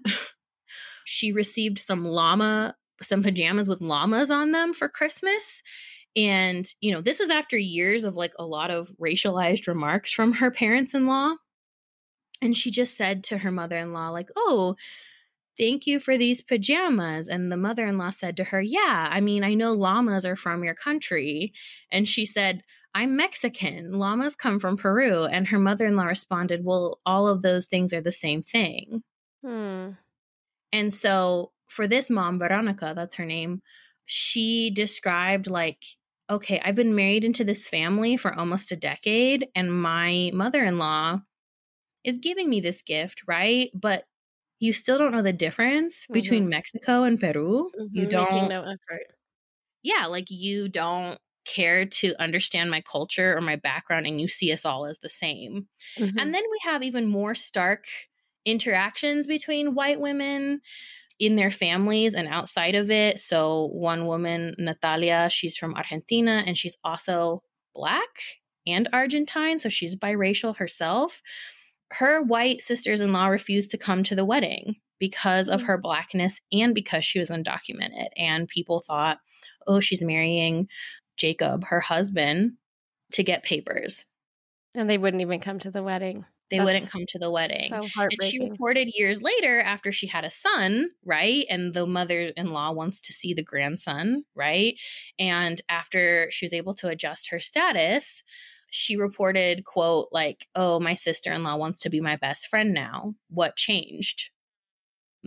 she received some llama, some pajamas with llamas on them for Christmas. And, you know, this was after years of like a lot of racialized remarks from her parents in law. And she just said to her mother in law, like, oh, thank you for these pajamas. And the mother in law said to her, yeah, I mean, I know llamas are from your country. And she said, I'm Mexican. Llamas come from Peru. And her mother in law responded, Well, all of those things are the same thing. Hmm. And so for this mom, Veronica, that's her name, she described like, okay, I've been married into this family for almost a decade, and my mother in law is giving me this gift, right? But you still don't know the difference mm-hmm. between Mexico and Peru. Mm-hmm. You don't. No yeah, like you don't care to understand my culture or my background and you see us all as the same. Mm-hmm. And then we have even more stark interactions between white women in their families and outside of it. So, one woman, Natalia, she's from Argentina and she's also black and Argentine. So, she's biracial herself. Her white sisters in law refused to come to the wedding because of mm. her blackness and because she was undocumented. And people thought, oh, she's marrying Jacob, her husband, to get papers. And they wouldn't even come to the wedding. They That's wouldn't come to the wedding. So and she reported years later after she had a son, right? And the mother in law wants to see the grandson, right? And after she was able to adjust her status, she reported, quote, like, oh, my sister in law wants to be my best friend now. What changed?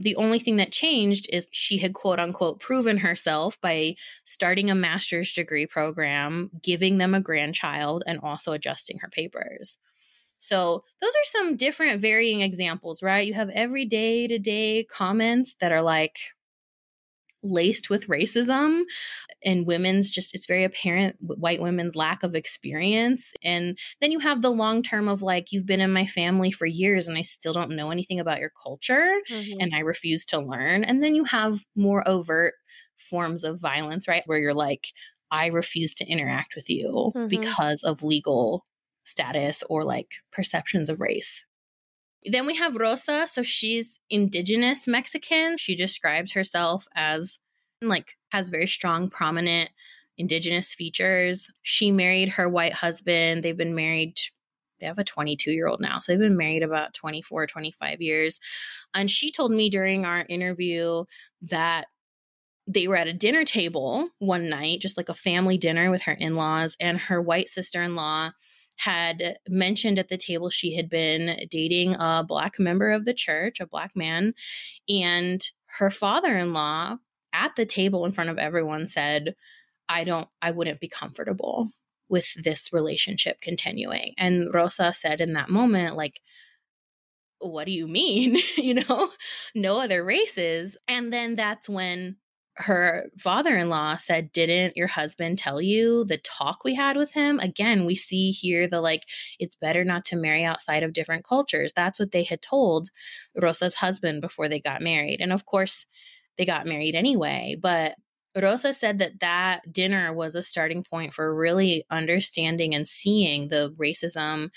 The only thing that changed is she had quote unquote proven herself by starting a master's degree program, giving them a grandchild, and also adjusting her papers. So, those are some different varying examples, right? You have every day to day comments that are like, laced with racism and women's just it's very apparent white women's lack of experience and then you have the long term of like you've been in my family for years and I still don't know anything about your culture mm-hmm. and I refuse to learn and then you have more overt forms of violence right where you're like I refuse to interact with you mm-hmm. because of legal status or like perceptions of race then we have Rosa. So she's indigenous Mexican. She describes herself as like has very strong, prominent indigenous features. She married her white husband. They've been married they have a 22 year old now. So they've been married about 24, 25 years. And she told me during our interview that they were at a dinner table one night, just like a family dinner with her in laws, and her white sister in law had mentioned at the table she had been dating a black member of the church, a black man, and her father in law at the table in front of everyone said, I don't, I wouldn't be comfortable with this relationship continuing. And Rosa said in that moment, like, what do you mean? you know, no other races. And then that's when her father in law said, Didn't your husband tell you the talk we had with him? Again, we see here the like, it's better not to marry outside of different cultures. That's what they had told Rosa's husband before they got married. And of course, they got married anyway. But Rosa said that that dinner was a starting point for really understanding and seeing the racism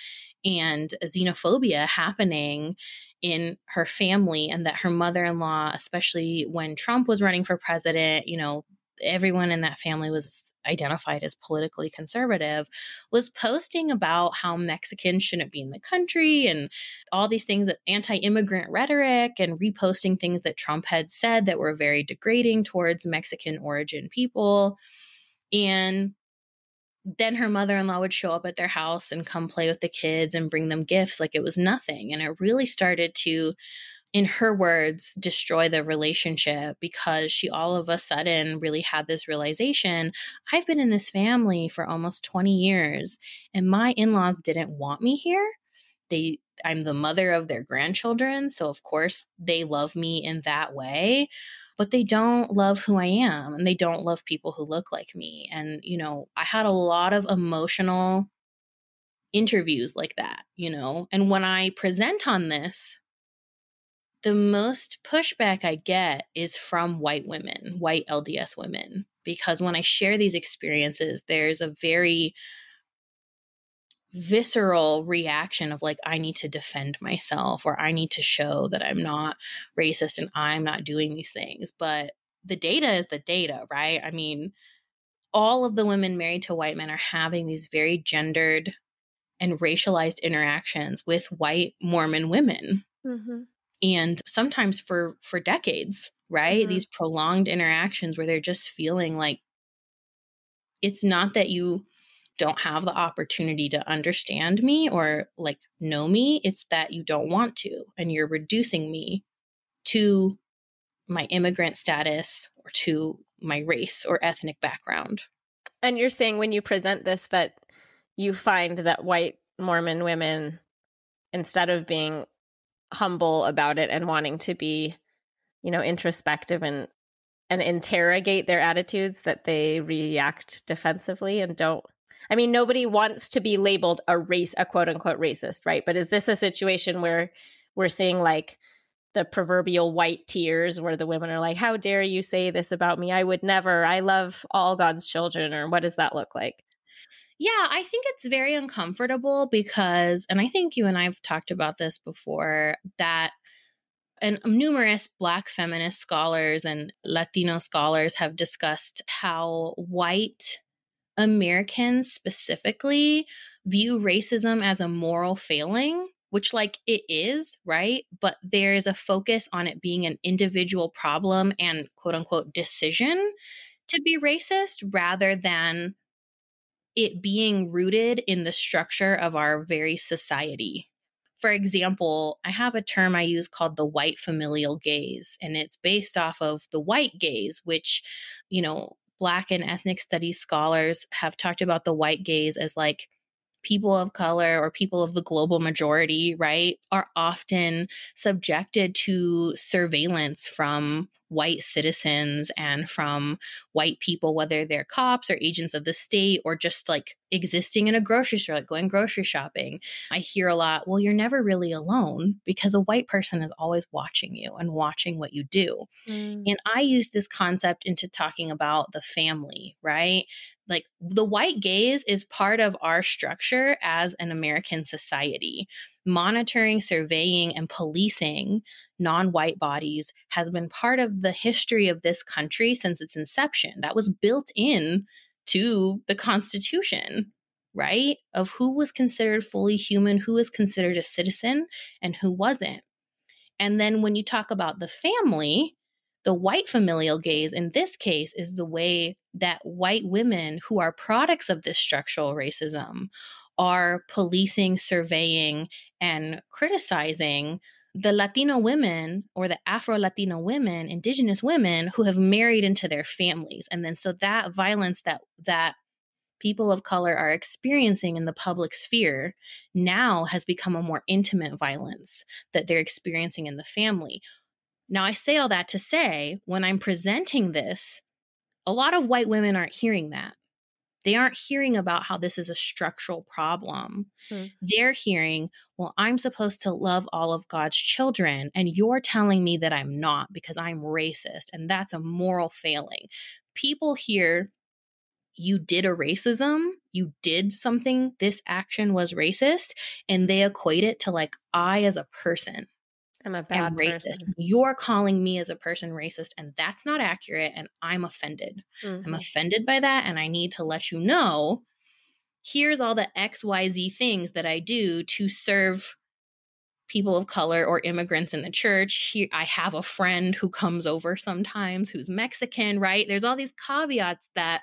and xenophobia happening in her family and that her mother-in-law especially when Trump was running for president you know everyone in that family was identified as politically conservative was posting about how Mexicans shouldn't be in the country and all these things of anti-immigrant rhetoric and reposting things that Trump had said that were very degrading towards Mexican origin people. And then her mother in law would show up at their house and come play with the kids and bring them gifts like it was nothing. And it really started to, in her words, destroy the relationship because she all of a sudden really had this realization I've been in this family for almost 20 years and my in laws didn't want me here. They, I'm the mother of their grandchildren. So, of course, they love me in that way but they don't love who I am and they don't love people who look like me. And, you know, I had a lot of emotional interviews like that, you know. And when I present on this, the most pushback I get is from white women, white LDS women, because when I share these experiences, there's a very visceral reaction of like i need to defend myself or i need to show that i'm not racist and i'm not doing these things but the data is the data right i mean all of the women married to white men are having these very gendered and racialized interactions with white mormon women mm-hmm. and sometimes for for decades right mm-hmm. these prolonged interactions where they're just feeling like it's not that you don't have the opportunity to understand me or like know me. It's that you don't want to, and you're reducing me to my immigrant status or to my race or ethnic background. And you're saying when you present this that you find that white Mormon women, instead of being humble about it and wanting to be, you know, introspective and and interrogate their attitudes, that they react defensively and don't I mean, nobody wants to be labeled a race, a quote unquote racist, right? But is this a situation where we're seeing like the proverbial white tears where the women are like, How dare you say this about me? I would never. I love all God's children. Or what does that look like? Yeah, I think it's very uncomfortable because, and I think you and I've talked about this before, that and numerous Black feminist scholars and Latino scholars have discussed how white Americans specifically view racism as a moral failing which like it is, right? But there is a focus on it being an individual problem and quote unquote decision to be racist rather than it being rooted in the structure of our very society. For example, I have a term I use called the white familial gaze, and it's based off of the white gaze, which, you know, Black and ethnic studies scholars have talked about the white gaze as like people of color or people of the global majority, right, are often subjected to surveillance from white citizens and from white people, whether they're cops or agents of the state or just like existing in a grocery store, like going grocery shopping. I hear a lot, well, you're never really alone because a white person is always watching you and watching what you do. Mm. And I use this concept into talking about the family, right? Like the white gaze is part of our structure as an American society. Monitoring, surveying, and policing non white bodies has been part of the history of this country since its inception. That was built in to the Constitution, right? Of who was considered fully human, who was considered a citizen, and who wasn't. And then when you talk about the family, the white familial gaze in this case is the way that white women who are products of this structural racism are policing, surveying, and criticizing the Latino women or the Afro Latino women, indigenous women who have married into their families. And then so that violence that that people of color are experiencing in the public sphere now has become a more intimate violence that they're experiencing in the family. Now, I say all that to say when I'm presenting this, a lot of white women aren't hearing that. They aren't hearing about how this is a structural problem. Hmm. They're hearing, well, I'm supposed to love all of God's children, and you're telling me that I'm not because I'm racist, and that's a moral failing. People hear, you did a racism, you did something, this action was racist, and they equate it to like, I as a person I'm a bad racist. Person. You're calling me as a person racist, and that's not accurate. And I'm offended. Mm-hmm. I'm offended by that, and I need to let you know. Here's all the XYZ things that I do to serve people of color or immigrants in the church. Here, I have a friend who comes over sometimes who's Mexican, right? There's all these caveats that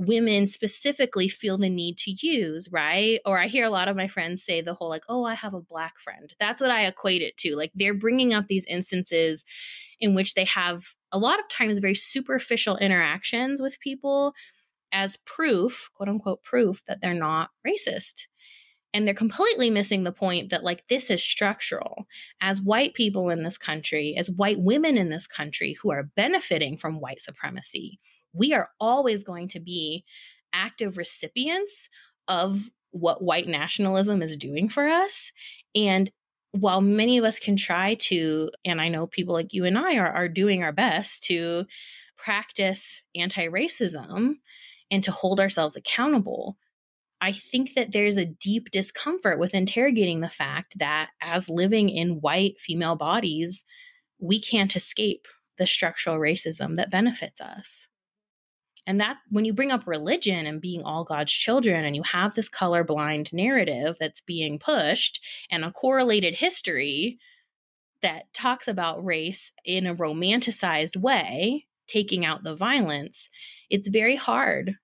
women specifically feel the need to use, right? Or I hear a lot of my friends say the whole like, oh, I have a black friend. That's what I equate it to. Like they're bringing up these instances in which they have a lot of times very superficial interactions with people as proof, quote unquote, proof that they're not racist. And they're completely missing the point that, like, this is structural. As white people in this country, as white women in this country who are benefiting from white supremacy, we are always going to be active recipients of what white nationalism is doing for us. And while many of us can try to, and I know people like you and I are, are doing our best to practice anti racism and to hold ourselves accountable, I think that there's a deep discomfort with interrogating the fact that as living in white female bodies, we can't escape the structural racism that benefits us. And that when you bring up religion and being all God's children and you have this colorblind narrative that's being pushed and a correlated history that talks about race in a romanticized way, taking out the violence, it's very hard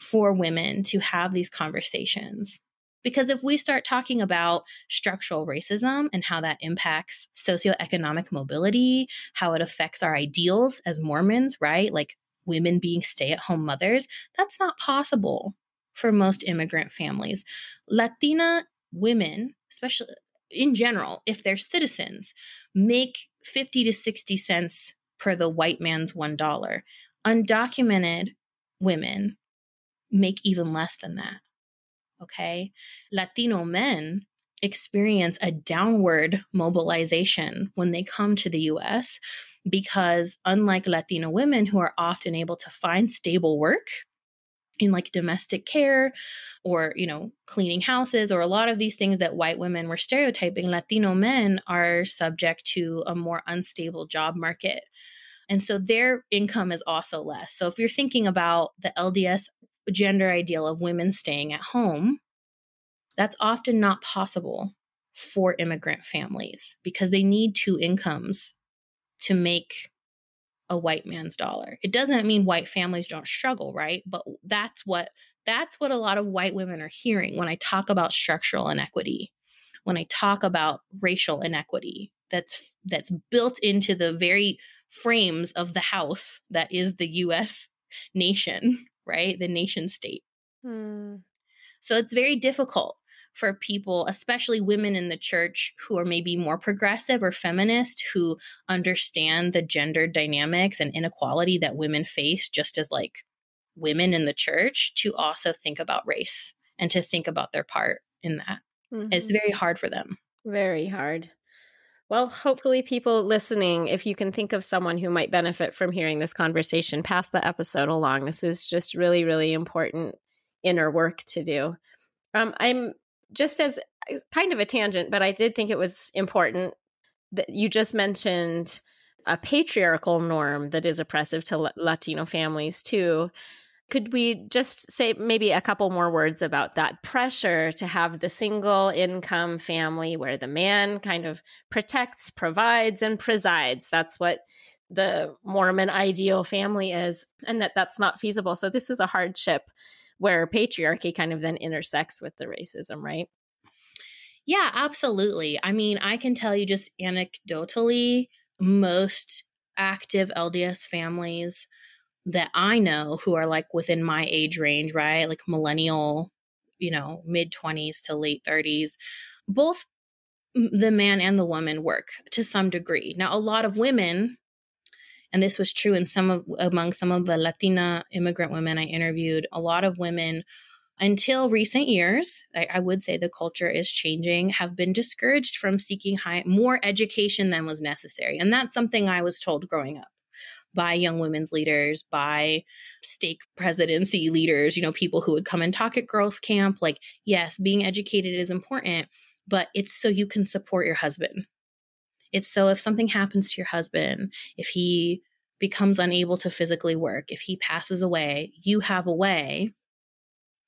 for women to have these conversations. Because if we start talking about structural racism and how that impacts socioeconomic mobility, how it affects our ideals as Mormons, right? Like women being stay at home mothers, that's not possible for most immigrant families. Latina women, especially in general, if they're citizens, make 50 to 60 cents per the white man's $1. Undocumented women make even less than that. Okay. Latino men experience a downward mobilization when they come to the US because unlike Latino women who are often able to find stable work in like domestic care or you know cleaning houses or a lot of these things that white women were stereotyping latino men are subject to a more unstable job market. And so their income is also less. So if you're thinking about the lds gender ideal of women staying at home that's often not possible for immigrant families because they need two incomes to make a white man's dollar. It doesn't mean white families don't struggle, right? But that's what that's what a lot of white women are hearing when I talk about structural inequity, when I talk about racial inequity that's that's built into the very frames of the house that is the US nation, right? The nation state. Hmm. So it's very difficult for people, especially women in the church who are maybe more progressive or feminist, who understand the gender dynamics and inequality that women face just as like women in the church, to also think about race and to think about their part in that. Mm-hmm. It's very hard for them. Very hard. Well, hopefully, people listening, if you can think of someone who might benefit from hearing this conversation, pass the episode along. This is just really, really important inner work to do. Um, I'm just as kind of a tangent, but I did think it was important that you just mentioned a patriarchal norm that is oppressive to Latino families too. Could we just say maybe a couple more words about that pressure to have the single income family where the man kind of protects, provides, and presides? That's what the Mormon ideal family is, and that that's not feasible. So, this is a hardship where patriarchy kind of then intersects with the racism, right? Yeah, absolutely. I mean, I can tell you just anecdotally, most active LDS families that I know who are like within my age range, right? Like millennial, you know, mid 20s to late 30s, both the man and the woman work to some degree. Now, a lot of women and this was true in some of among some of the Latina immigrant women I interviewed. A lot of women until recent years, I, I, would say the culture is changing, have been discouraged from seeking high, more education than was necessary. And that's something I was told growing up by young women's leaders, by stake presidency leaders, you know, people who would come and talk at girls' camp. Like, yes, being educated is important, but it's so you can support your husband. It's so if something happens to your husband, if he becomes unable to physically work, if he passes away, you have a way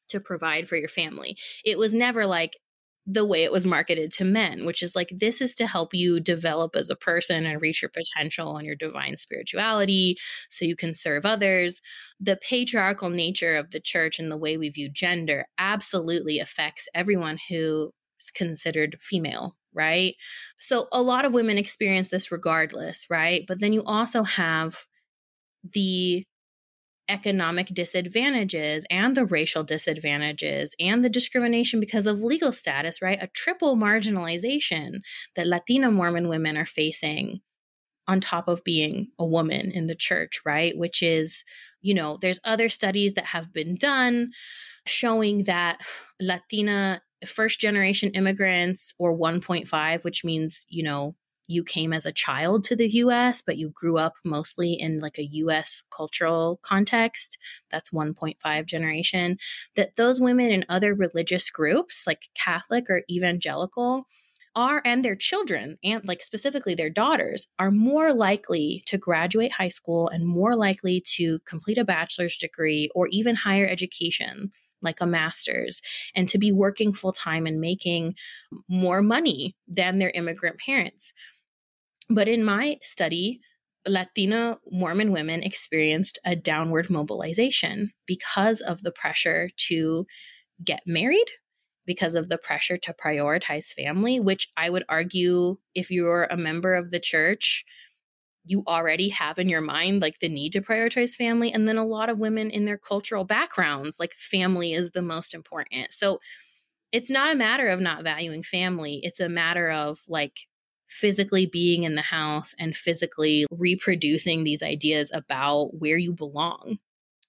to provide for your family. It was never like the way it was marketed to men, which is like this is to help you develop as a person and reach your potential and your divine spirituality so you can serve others. The patriarchal nature of the church and the way we view gender absolutely affects everyone who is considered female right? So a lot of women experience this regardless, right? But then you also have the economic disadvantages and the racial disadvantages and the discrimination because of legal status, right? A triple marginalization that Latina Mormon women are facing on top of being a woman in the church, right? Which is, you know, there's other studies that have been done showing that Latina first generation immigrants or 1.5, which means, you know, you came as a child to the US, but you grew up mostly in like a US cultural context. That's 1.5 generation. That those women in other religious groups, like Catholic or evangelical, are and their children and like specifically their daughters are more likely to graduate high school and more likely to complete a bachelor's degree or even higher education like a master's and to be working full time and making more money than their immigrant parents. But in my study, Latina Mormon women experienced a downward mobilization because of the pressure to get married, because of the pressure to prioritize family, which I would argue, if you're a member of the church, you already have in your mind like the need to prioritize family and then a lot of women in their cultural backgrounds like family is the most important so it's not a matter of not valuing family it's a matter of like physically being in the house and physically reproducing these ideas about where you belong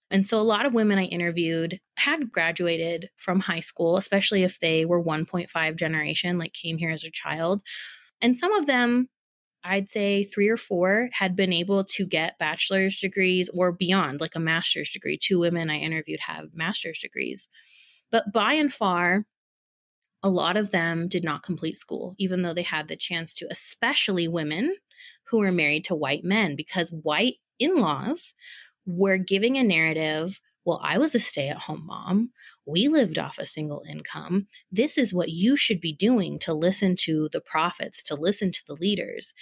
and so a lot of women I interviewed had graduated from high school, especially if they were 1.5 generation, like came here as a child. And some of them I'd say three or four had been able to get bachelor's degrees or beyond, like a master's degree. Two women I interviewed have master's degrees. But by and far, a lot of them did not complete school, even though they had the chance to, especially women who were married to white men, because white in laws were giving a narrative well, I was a stay at home mom. We lived off a single income. This is what you should be doing to listen to the prophets, to listen to the leaders.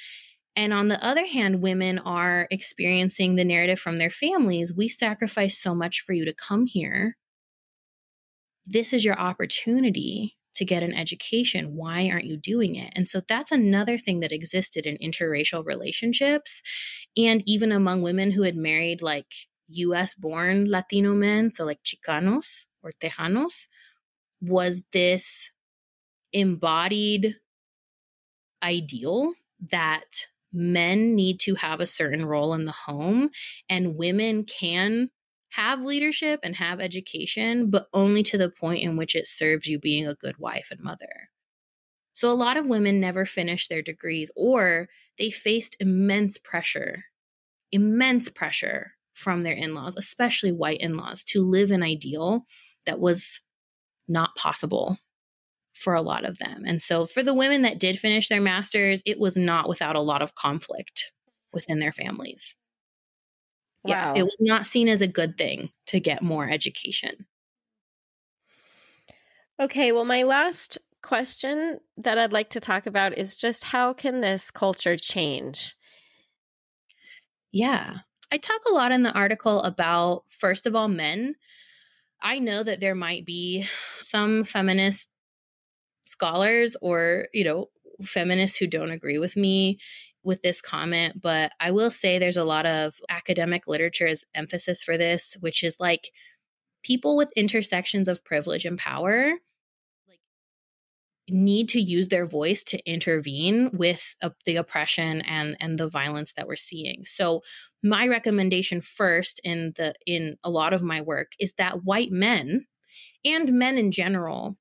And on the other hand, women are experiencing the narrative from their families. We sacrifice so much for you to come here. This is your opportunity to get an education. Why aren't you doing it? And so that's another thing that existed in interracial relationships and even among women who had married like US born Latino men, so like Chicanos or Tejanos, was this embodied ideal that men need to have a certain role in the home and women can have leadership and have education, but only to the point in which it serves you being a good wife and mother. So a lot of women never finished their degrees or they faced immense pressure, immense pressure from their in laws, especially white in laws, to live an ideal that was not possible for a lot of them. And so for the women that did finish their masters, it was not without a lot of conflict within their families. Wow. Yeah, it was not seen as a good thing to get more education. Okay, well, my last question that I'd like to talk about is just how can this culture change? Yeah. I talk a lot in the article about, first of all, men. I know that there might be some feminist scholars or, you know, feminists who don't agree with me with this comment, but I will say there's a lot of academic literature's emphasis for this, which is like people with intersections of privilege and power like need to use their voice to intervene with uh, the oppression and and the violence that we're seeing. So my recommendation first in the in a lot of my work is that white men and men in general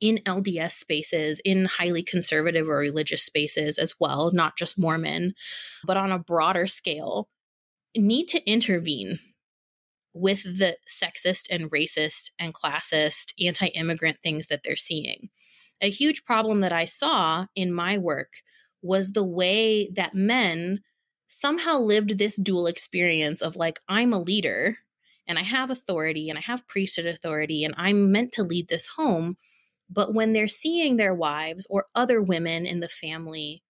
in LDS spaces, in highly conservative or religious spaces as well, not just Mormon, but on a broader scale, need to intervene with the sexist and racist and classist anti immigrant things that they're seeing. A huge problem that I saw in my work was the way that men somehow lived this dual experience of like, I'm a leader and I have authority and I have priesthood authority and I'm meant to lead this home but when they're seeing their wives or other women in the family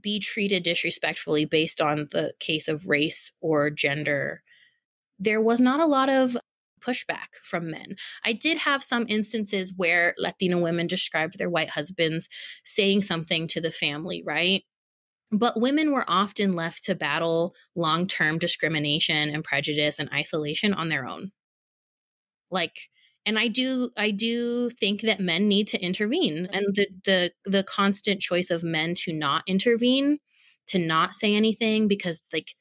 be treated disrespectfully based on the case of race or gender, there was not a lot of pushback from men. I did have some instances where Latino women described their white husbands saying something to the family, right? But women were often left to battle long term discrimination and prejudice and isolation on their own. Like, and i do i do think that men need to intervene and mm-hmm. the the the constant choice of men to not intervene to not say anything because like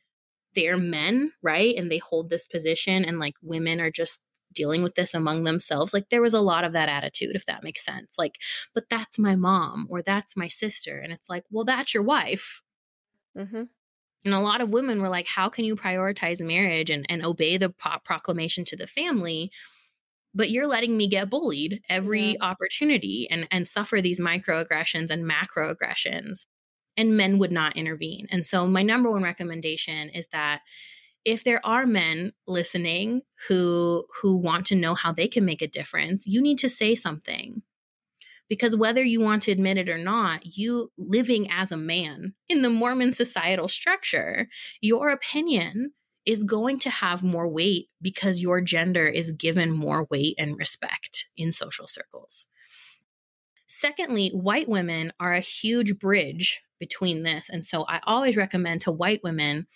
they're men right and they hold this position and like women are just dealing with this among themselves like there was a lot of that attitude if that makes sense like but that's my mom or that's my sister and it's like well that's your wife mm-hmm. and a lot of women were like how can you prioritize marriage and, and obey the pro- proclamation to the family but you're letting me get bullied every yeah. opportunity and and suffer these microaggressions and macroaggressions and men would not intervene and so my number one recommendation is that if there are men listening who who want to know how they can make a difference you need to say something because whether you want to admit it or not you living as a man in the mormon societal structure your opinion is going to have more weight because your gender is given more weight and respect in social circles. Secondly, white women are a huge bridge between this. And so I always recommend to white women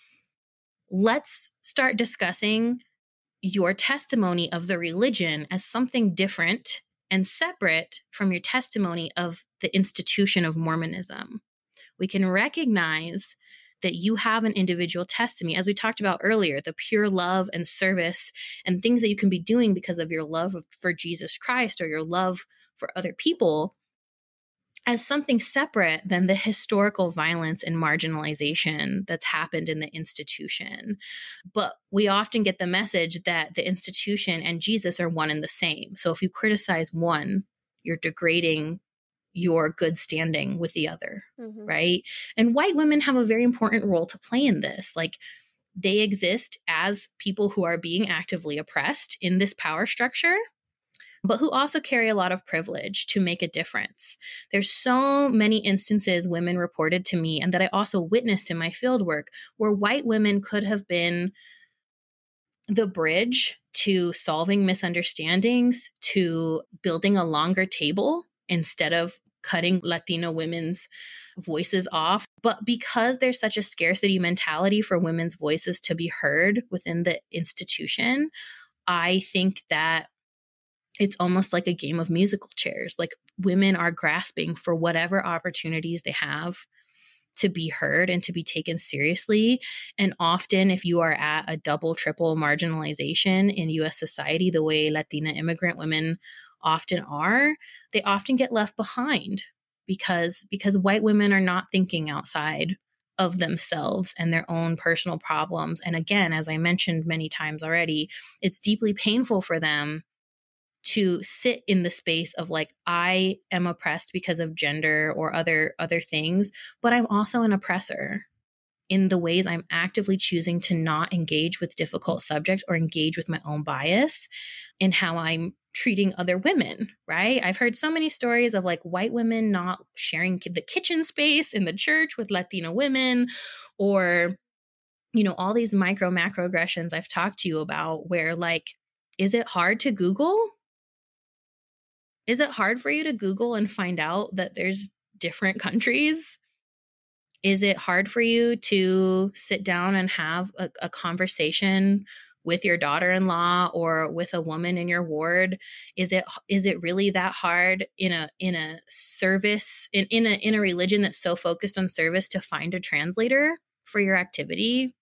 let's start discussing your testimony of the religion as something different and separate from your testimony of the institution of Mormonism. We can recognize that you have an individual testimony, as we talked about earlier, the pure love and service and things that you can be doing because of your love for Jesus Christ or your love for other people as something separate than the historical violence and marginalization that's happened in the institution. But we often get the message that the institution and Jesus are one and the same. So if you criticize one, you're degrading your good standing with the other, mm-hmm. right? And white women have a very important role to play in this. Like, they exist as people who are being actively oppressed in this power structure but who also carry a lot of privilege to make a difference. There's so many instances women reported to me and that I also witnessed in my fieldwork where white women could have been the bridge to solving misunderstandings, to building a longer table instead of cutting Latino women's voices off. But because there's such a scarcity mentality for women's voices to be heard within the institution, I think that it's almost like a game of musical chairs. Like women are grasping for whatever opportunities they have to be heard and to be taken seriously. And often, if you are at a double, triple marginalization in US society, the way Latina immigrant women often are, they often get left behind because because white women are not thinking outside of themselves and their own personal problems and again as i mentioned many times already it's deeply painful for them to sit in the space of like i am oppressed because of gender or other other things but i'm also an oppressor in the ways i'm actively choosing to not engage with difficult subjects or engage with my own bias in how i'm treating other women right? I've heard so many stories of like white women not sharing the kitchen space in the church with latino women or you know all these micro macro aggressions i've talked to you about where like is it hard to google is it hard for you to Google and find out that there's different countries? Is it hard for you to sit down and have a, a conversation with your daughter-in-law or with a woman in your ward is it is it really that hard in a in a service in in a in a religion that's so focused on service to find a translator for your activity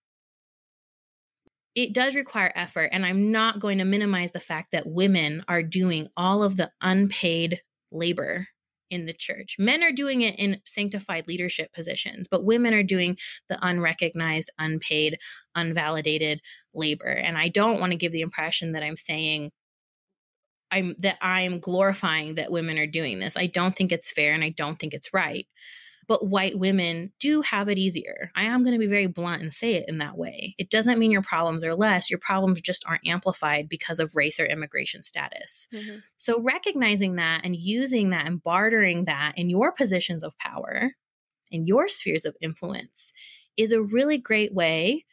it does require effort. And I'm not going to minimize the fact that women are doing all of the unpaid labor in the church. Men are doing it in sanctified leadership positions, but women are doing the unrecognized, unpaid, unvalidated labor. And I don't want to give the impression that I'm saying I'm that I'm glorifying that women are doing this. I don't think it's fair and I don't think it's right but white women do have it easier. I am going to be very blunt and say it in that way. It doesn't mean your problems are less, your problems just aren't amplified because of race or immigration status. Mm-hmm. So, recognizing that and using that and bartering that in your positions of power, in your spheres of influence, is a really great way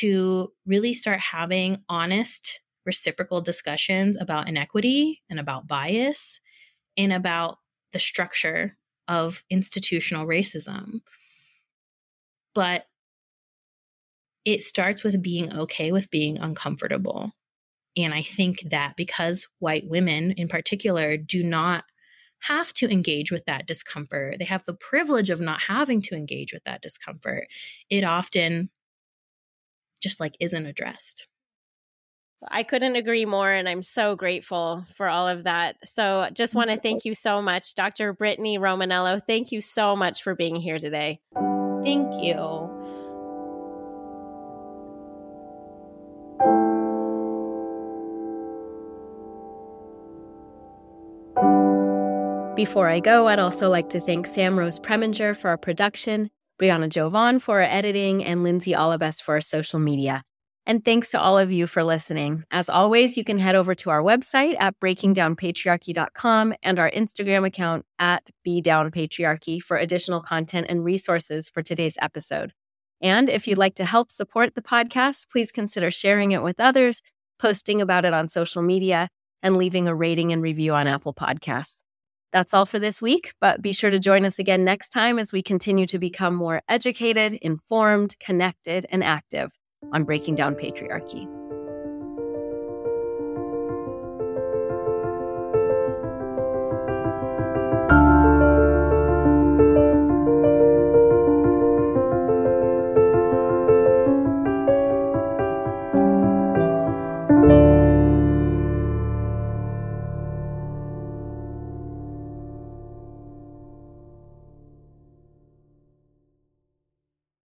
to really start having honest, reciprocal discussions about inequity and about bias and about the structure of institutional racism. But it starts with being okay with being uncomfortable. And I think that because white women in particular do not have to engage with that discomfort, they have the privilege of not having to engage with that discomfort, it often just like isn't addressed. I couldn't agree more, and I'm so grateful for all of that. So, just want to thank you so much, Dr. Brittany Romanello. Thank you so much for being here today. Thank you. Before I go, I'd also like to thank Sam Rose Preminger for our production, Brianna Jovan for our editing, and Lindsay Olabest for our social media. And thanks to all of you for listening. As always, you can head over to our website at breakingdownpatriarchy.com and our Instagram account at bdownpatriarchy for additional content and resources for today's episode. And if you'd like to help support the podcast, please consider sharing it with others, posting about it on social media, and leaving a rating and review on Apple Podcasts. That's all for this week, but be sure to join us again next time as we continue to become more educated, informed, connected, and active on breaking down patriarchy.